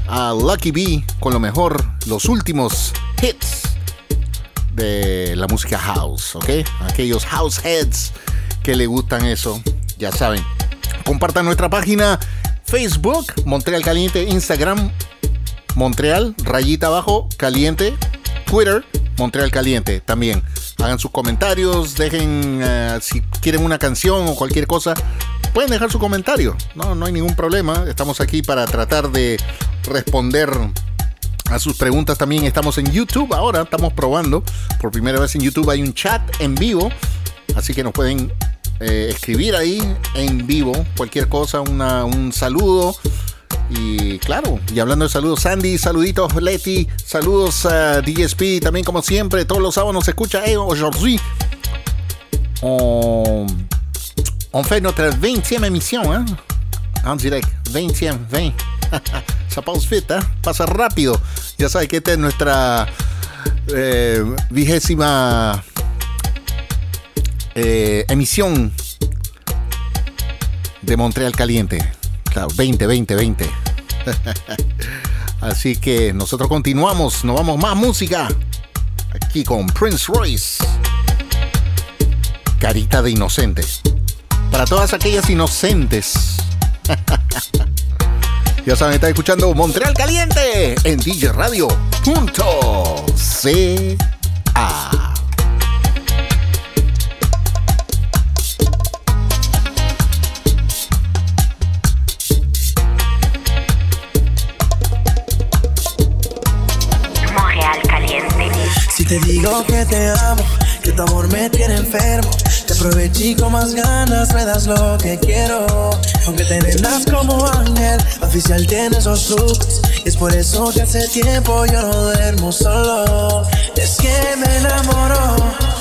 a Lucky B con lo mejor, los últimos hits la música house, ¿ok? Aquellos house heads que le gustan eso, ya saben. Compartan nuestra página Facebook, Montreal Caliente, Instagram, Montreal, rayita abajo, caliente, Twitter, Montreal Caliente también. Hagan sus comentarios, dejen eh, si quieren una canción o cualquier cosa, pueden dejar su comentario. No, no hay ningún problema. Estamos aquí para tratar de responder a sus preguntas también. Estamos en YouTube ahora, estamos probando. Por primera vez en YouTube hay un chat en vivo. Así que nos pueden eh, escribir ahí en vivo cualquier cosa, un saludo. Y claro, y hablando de saludos, Sandy, saluditos, Leti, saludos a DSP, también como siempre, todos los sábados nos escucha. Eh, aujourd'hui, on, on fait notre 20e émission, hein? En direct, 20e, 20. Ça passe vite, ¿eh? Pasa rápido. Ya sabes que esta es nuestra eh, vigésima eh, emisión de Montreal Caliente. Claro, 20, 20, 20. Así que nosotros continuamos, nos vamos más música. Aquí con Prince Royce. Carita de inocente. Para todas aquellas inocentes. ya saben, está escuchando Montreal Caliente en DJ Radio. Punto C-A. Montreal Caliente. Si te digo que te amo, que tu amor me tiene enfermo, te aproveché con más ganas, me das lo que quiero. Aunque te vendas como ángel, oficial tienes esos trucos. Y es por eso que hace tiempo yo no duermo solo. Es que me enamoró.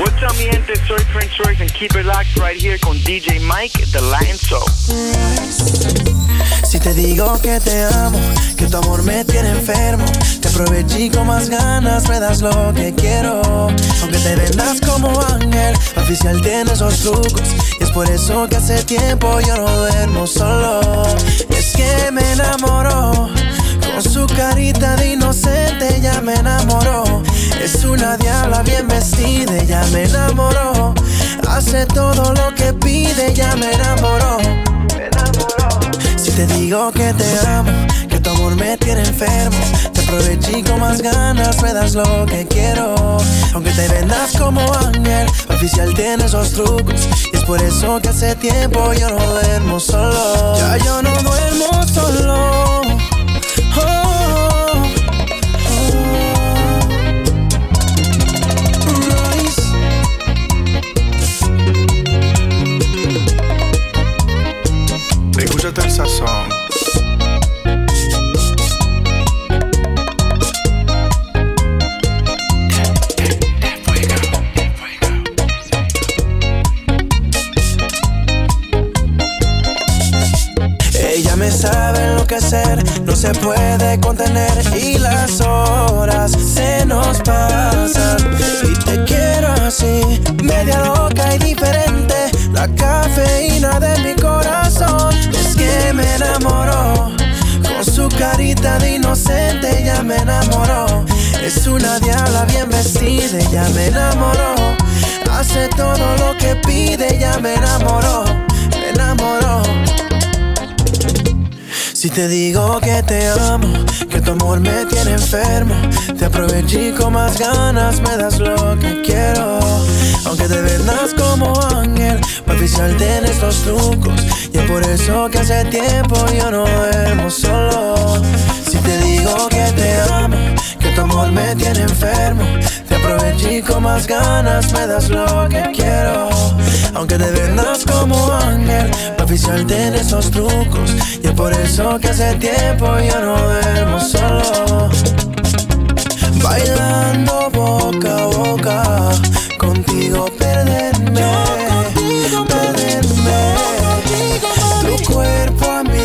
What's up, mi gente? Soy Prince Royce and keep it locked right here con DJ Mike, The Latin Soul. Si te digo que te amo, que tu amor me tiene enfermo, te aproveché con más ganas, me das lo que quiero. Aunque te vendas como ángel, oficial tiene esos trucos. Y es por eso que hace tiempo yo no duermo solo. Es que me enamoró. Su carita de inocente ya me enamoró. Es una diabla bien vestida, ya me enamoró. Hace todo lo que pide, ya me enamoró. Si te digo que te amo, que tu amor me tiene enfermo, te aproveché con más ganas, me das lo que quiero. Aunque te vendas como ángel, oficial tiene esos trucos. Y es por eso que hace tiempo yo no duermo solo. Ya yo no duermo solo. Ella me sabe enloquecer, no se puede contener y las horas se nos pasan. Y te quiero así, media loca y diferente, la cafeína de mi corazón me enamoró. Con su carita de inocente ya me enamoró. Es una diabla bien vestida, ya me enamoró. Hace todo lo que pide, ya me enamoró, me enamoró. Si te digo que te amo, que tu amor me tiene enfermo, te aproveché con más ganas, me das lo que quiero. Aunque te vendas como ángel, para oficiarte en estos trucos. Y es por eso que hace tiempo yo no duermo solo. Si te digo que te amo, que tu amor me tiene enfermo, te aproveché con más ganas, me das lo que quiero. Aunque te vendas como ángel, para oficiarte en esos trucos. Y es por eso que hace tiempo yo no duermo solo. Bailando boca a boca, contigo perderme. perderme. Tu cuerpo a mí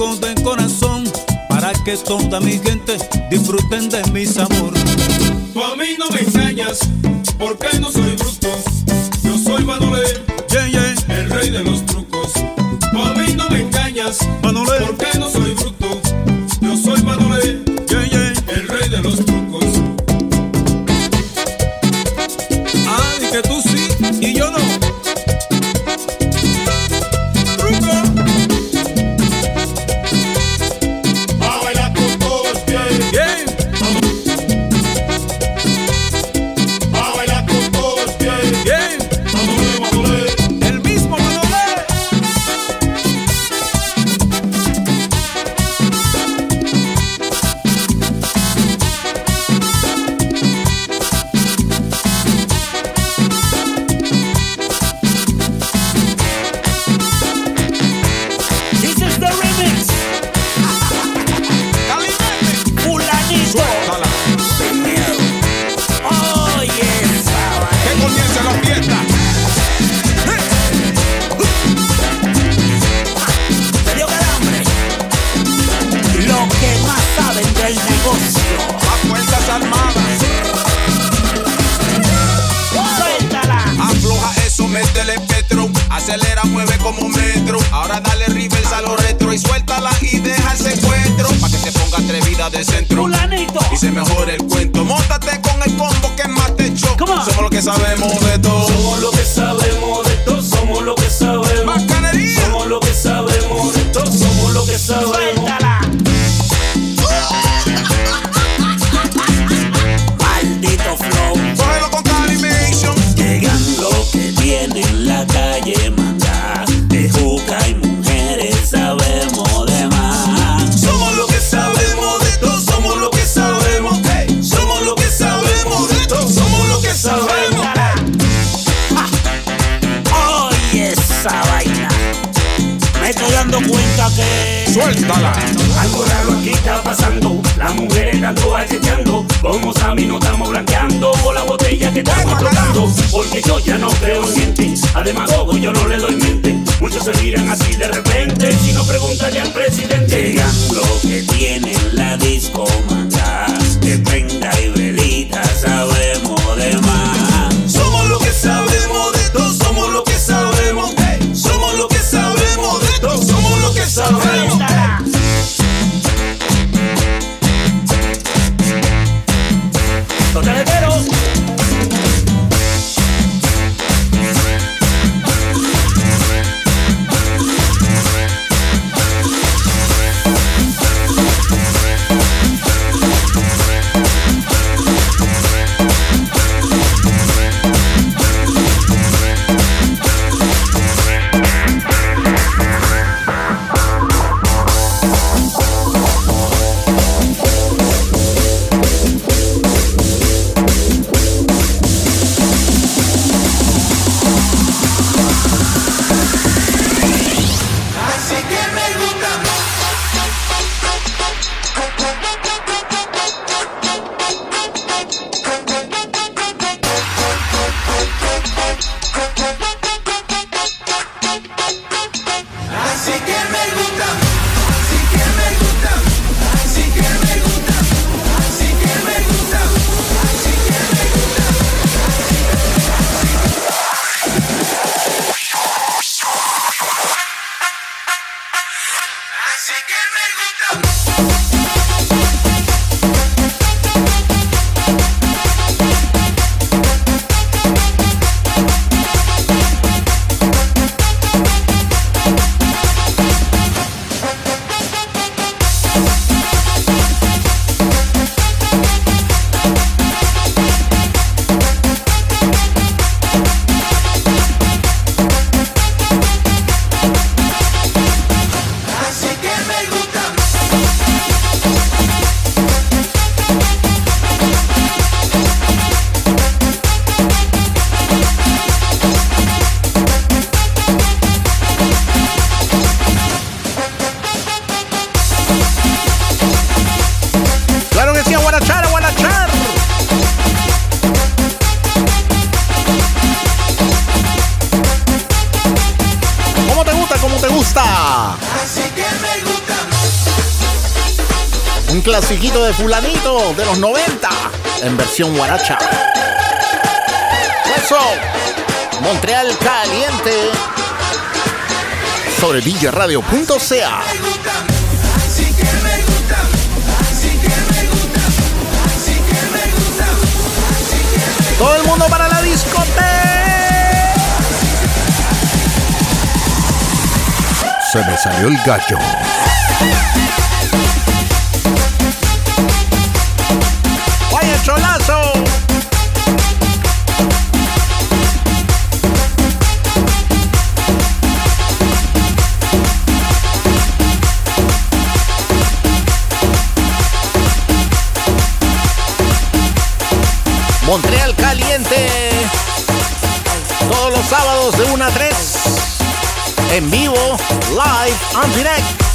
digo de corazón, para que toda mi gente disfruten de mis amores. Tú a mí no me engañas, porque no soy bruto. Yo soy Manuel, yeah, yeah. el rey de los trucos. Tú a mí no me engañas, Manuel. porque no soy bruto. fulanito de los 90 en versión guaracha. Eso, Montreal caliente sobre djradio.ca. Todo el mundo para la discoteca. Se me salió el gallo. cholazo. Montreal Caliente. Todos los sábados de 1 a 3. En vivo, live, on direct.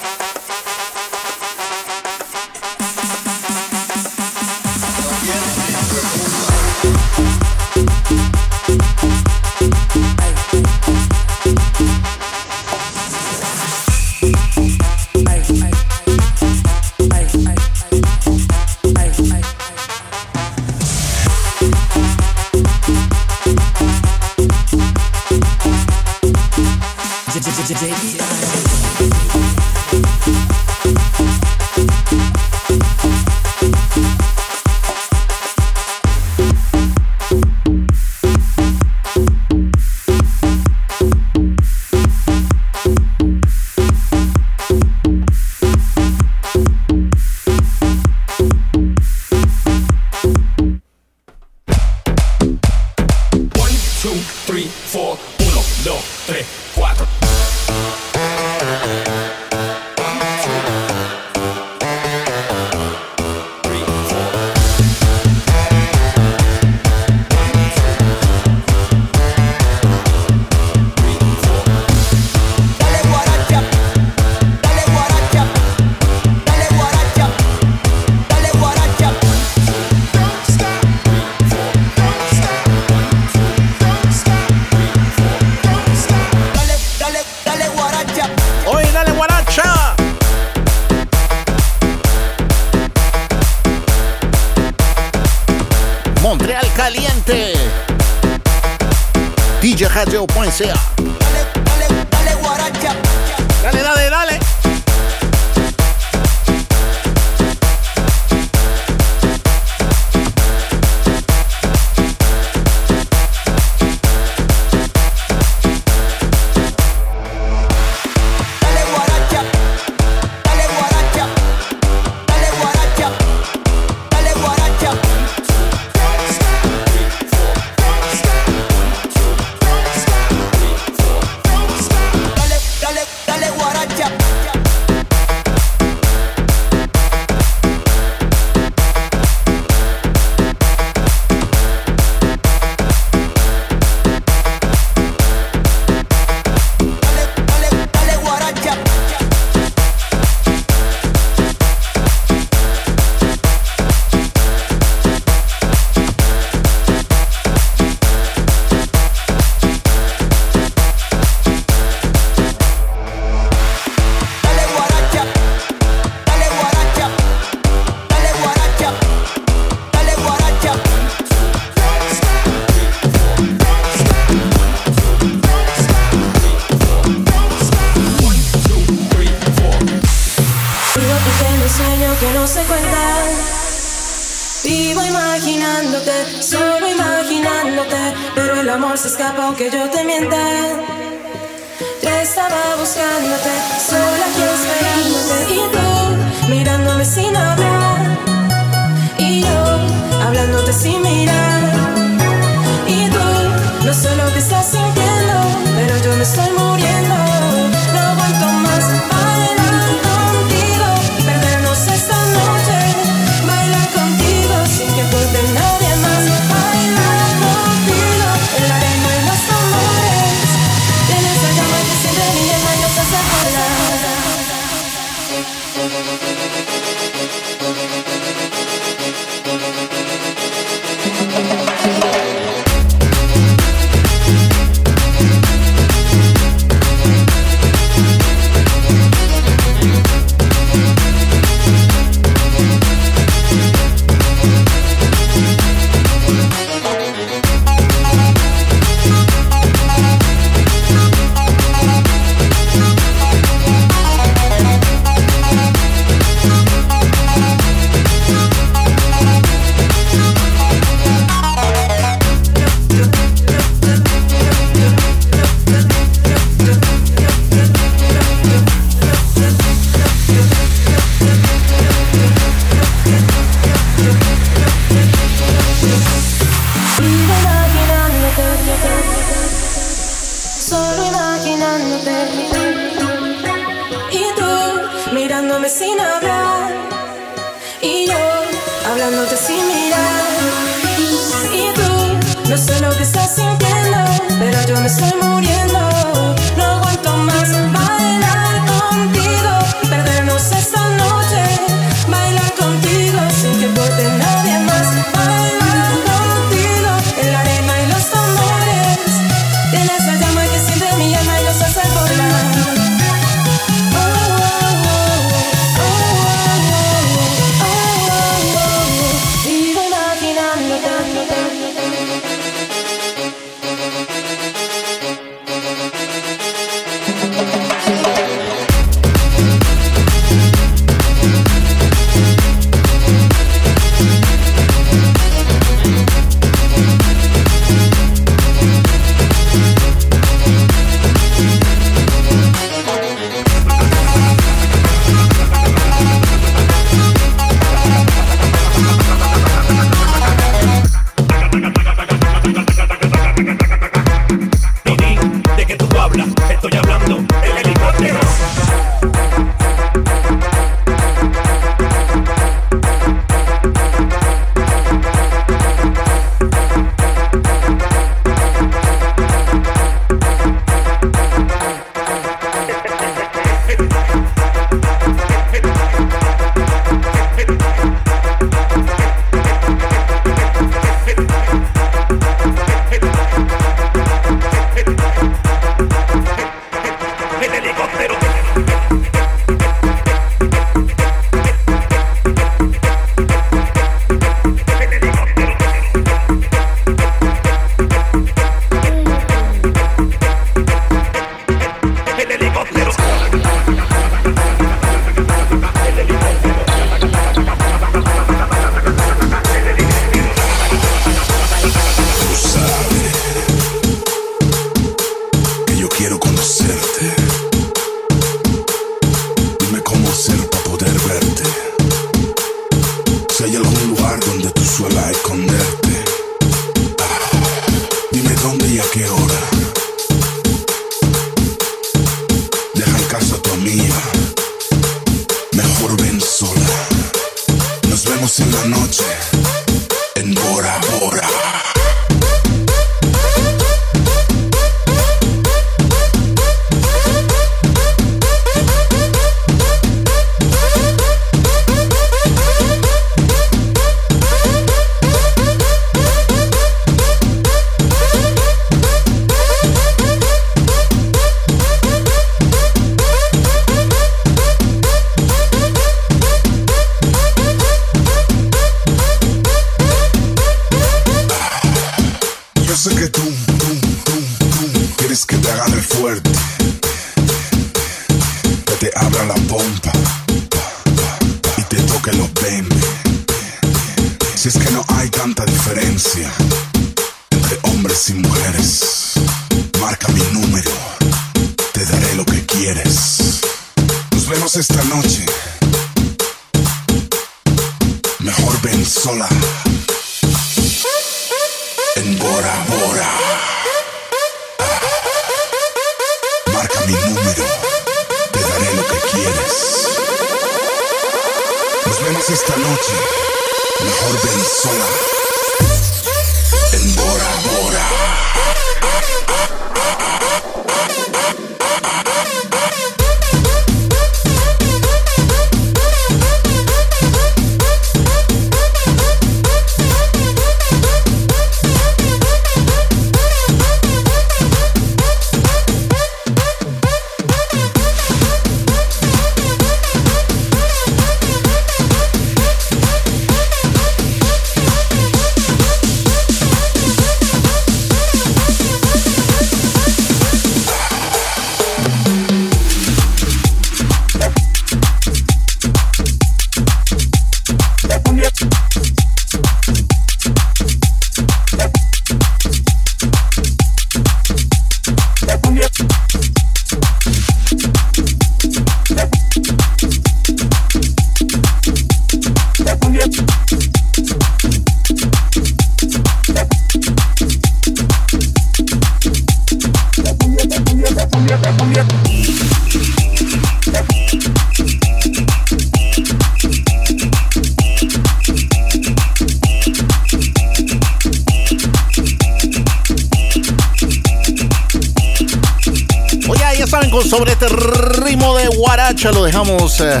Guaracha lo dejamos. eh,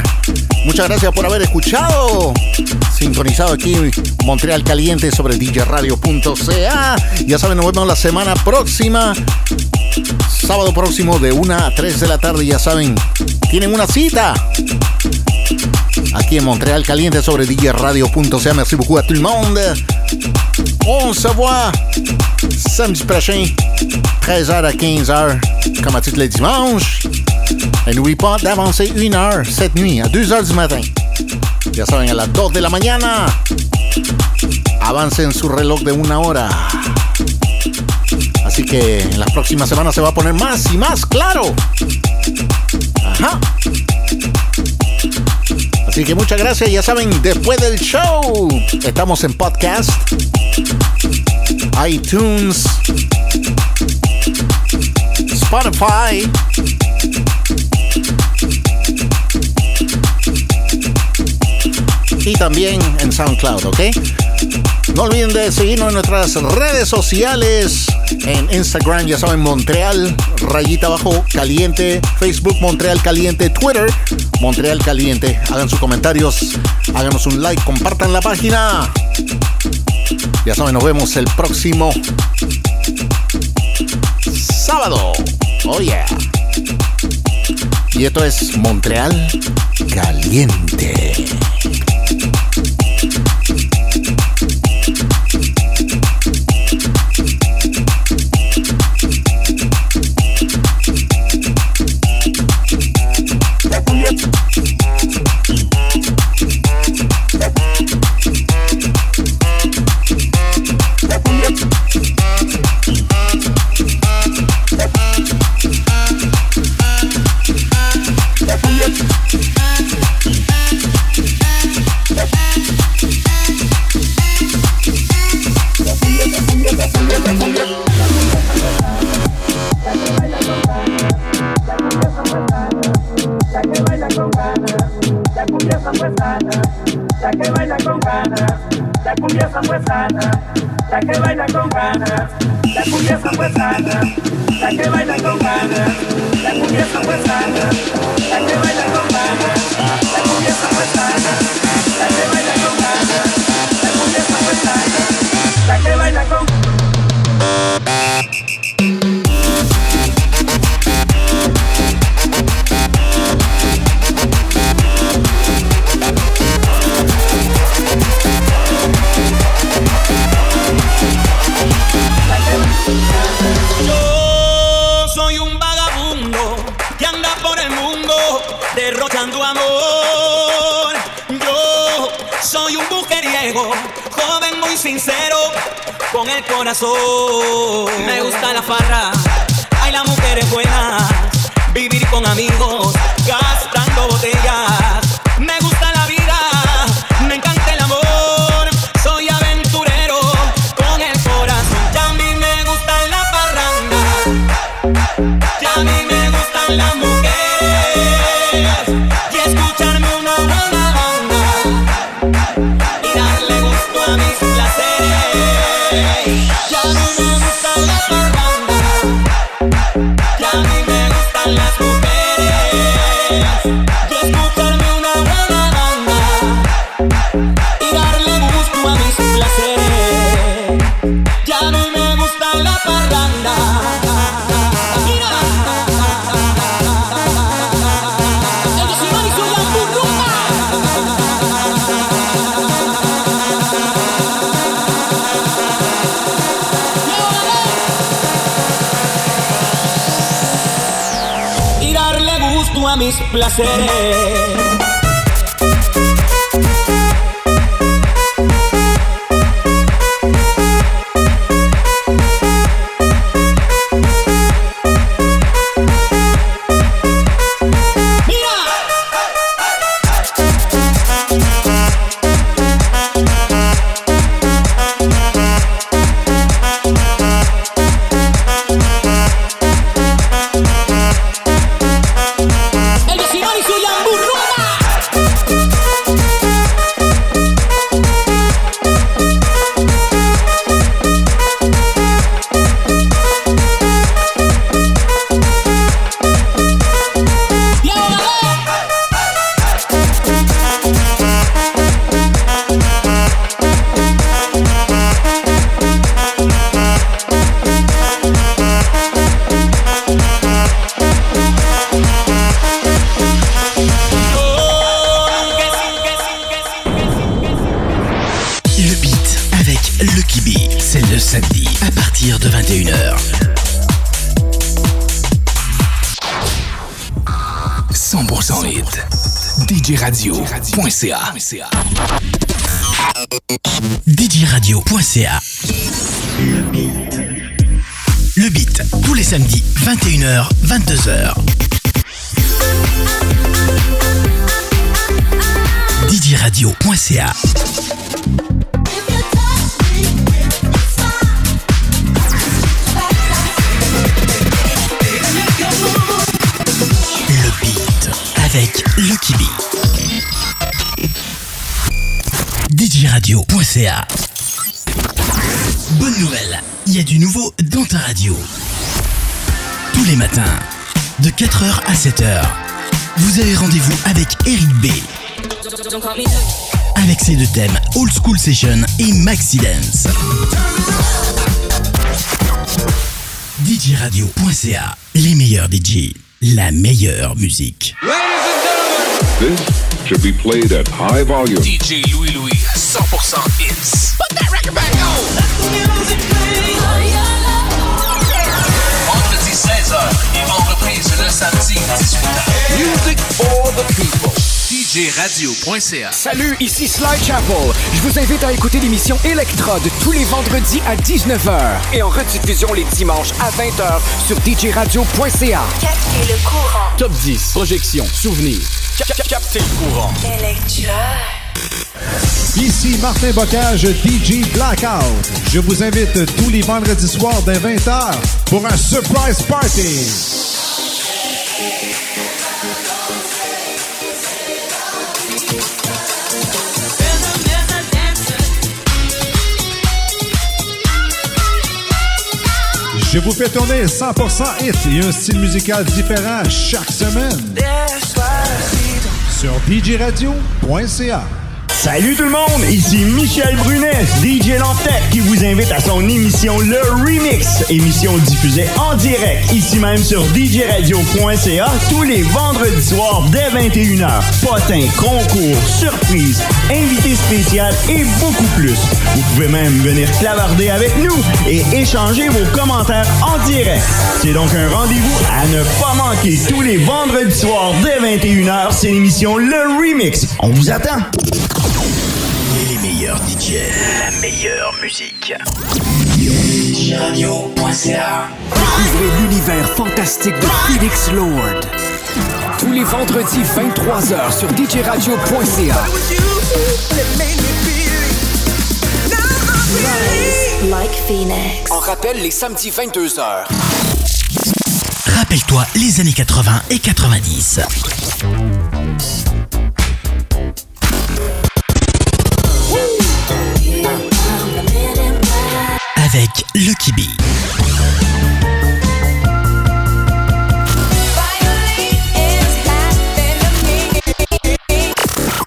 muchas gracias por haber escuchado. Sintonizado aquí Montreal Caliente sobre djradio.ca. Ya saben, nos vemos la semana próxima. Sábado próximo de 1 a 3 de la tarde. Ya saben, tienen una cita. Aquí en Montréal Caliente sobre djradio.ca. Merci beaucoup à tout le monde. On se voit samedi prochain, 13h à 15h, comme à tous les dimanches. Et n'oublie pas d'avancer une heure cette nuit, à 2h du matin. Ya saben, a las 2 de la mañana. Avancen su reloj de una hora. Así que en las próximas semanas se va a poner más y más claro. Ajá. Así que muchas gracias. Ya saben, después del show, estamos en podcast, iTunes, Spotify. Y también en SoundCloud, ¿ok? No olviden de seguirnos en nuestras redes sociales. En Instagram, ya saben, Montreal, rayita abajo, caliente. Facebook, Montreal Caliente. Twitter, Montreal Caliente. Hagan sus comentarios, háganos un like, compartan la página. Ya saben, nos vemos el próximo sábado. Oh yeah. Y esto es Montreal Caliente. Cumbia sana, la que baila con ganas, la cumbia sana, la que baila con ganas, la cumbia sana, la que baila el corazón. Me gusta la farra, hay las mujeres buenas, vivir con amigos, gastando botellas. Placeres. DJRadio.ca DJRadio.ca Le beat, tous les samedis, 21h, 22h. DJRadio.ca Le beat. Avec Lucky B. DJRadio.ca Bonne nouvelle, il y a du nouveau dans ta radio. Tous les matins, de 4h à 7h, vous avez rendez-vous avec Eric B. Avec ses deux thèmes Old School Session et Maxi Dance. DJRadio.ca, les meilleurs DJ, la meilleure musique. Should be played at high volume. DJ Louis Louis, 100% hits. Put that record back on. Let Vendredi 16h et en reprise le samedi 18h. Music for the people. DJRadio.ca Salut, ici Sly Chapel. Je vous invite à écouter l'émission Electrode tous les vendredis à 19h et en rediffusion les dimanches à 20h sur djradio.ca. Captez le courant. Top 10, projection, souvenir. Captez le courant. Ici Martin Bocage, DJ Blackout. Je vous invite tous les vendredis soirs dès 20h pour un surprise party. Je vous fais tourner 100% hit et un style musical différent chaque semaine sur djradio.ca. Salut tout le monde, ici Michel Brunet, DJ Lantec, qui vous invite à son émission Le Remix, émission diffusée en direct, ici même sur djradio.ca, tous les vendredis soirs dès 21h. Potins, concours, surprises, invités spéciaux et beaucoup plus. Vous pouvez même venir clavarder avec nous et échanger vos commentaires en direct. C'est donc un rendez-vous à ne pas manquer tous les vendredis soirs dès 21h, c'est l'émission Le Remix. On vous attend. DJ, la meilleure musique. DJRadio.ca Découvrez l'univers fantastique de Felix Lord. Tous les vendredis 23h sur djradio.ca. Like Phoenix. On rappelle les samedis 22h. Rappelle-toi les années 80 et 90. Lucky B.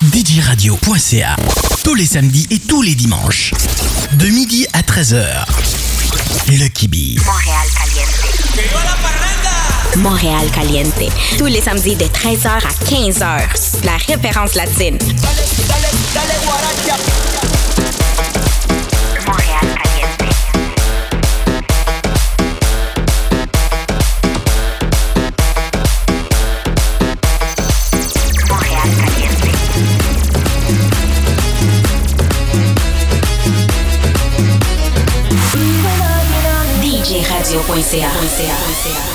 DJRadio.ca Tous les samedis et tous les dimanches. De midi à 13h. Lucky B. Montréal Caliente. Montréal Caliente. Tous les samedis de 13h à 15h. La référence latine. Montréal DJRadio.ca.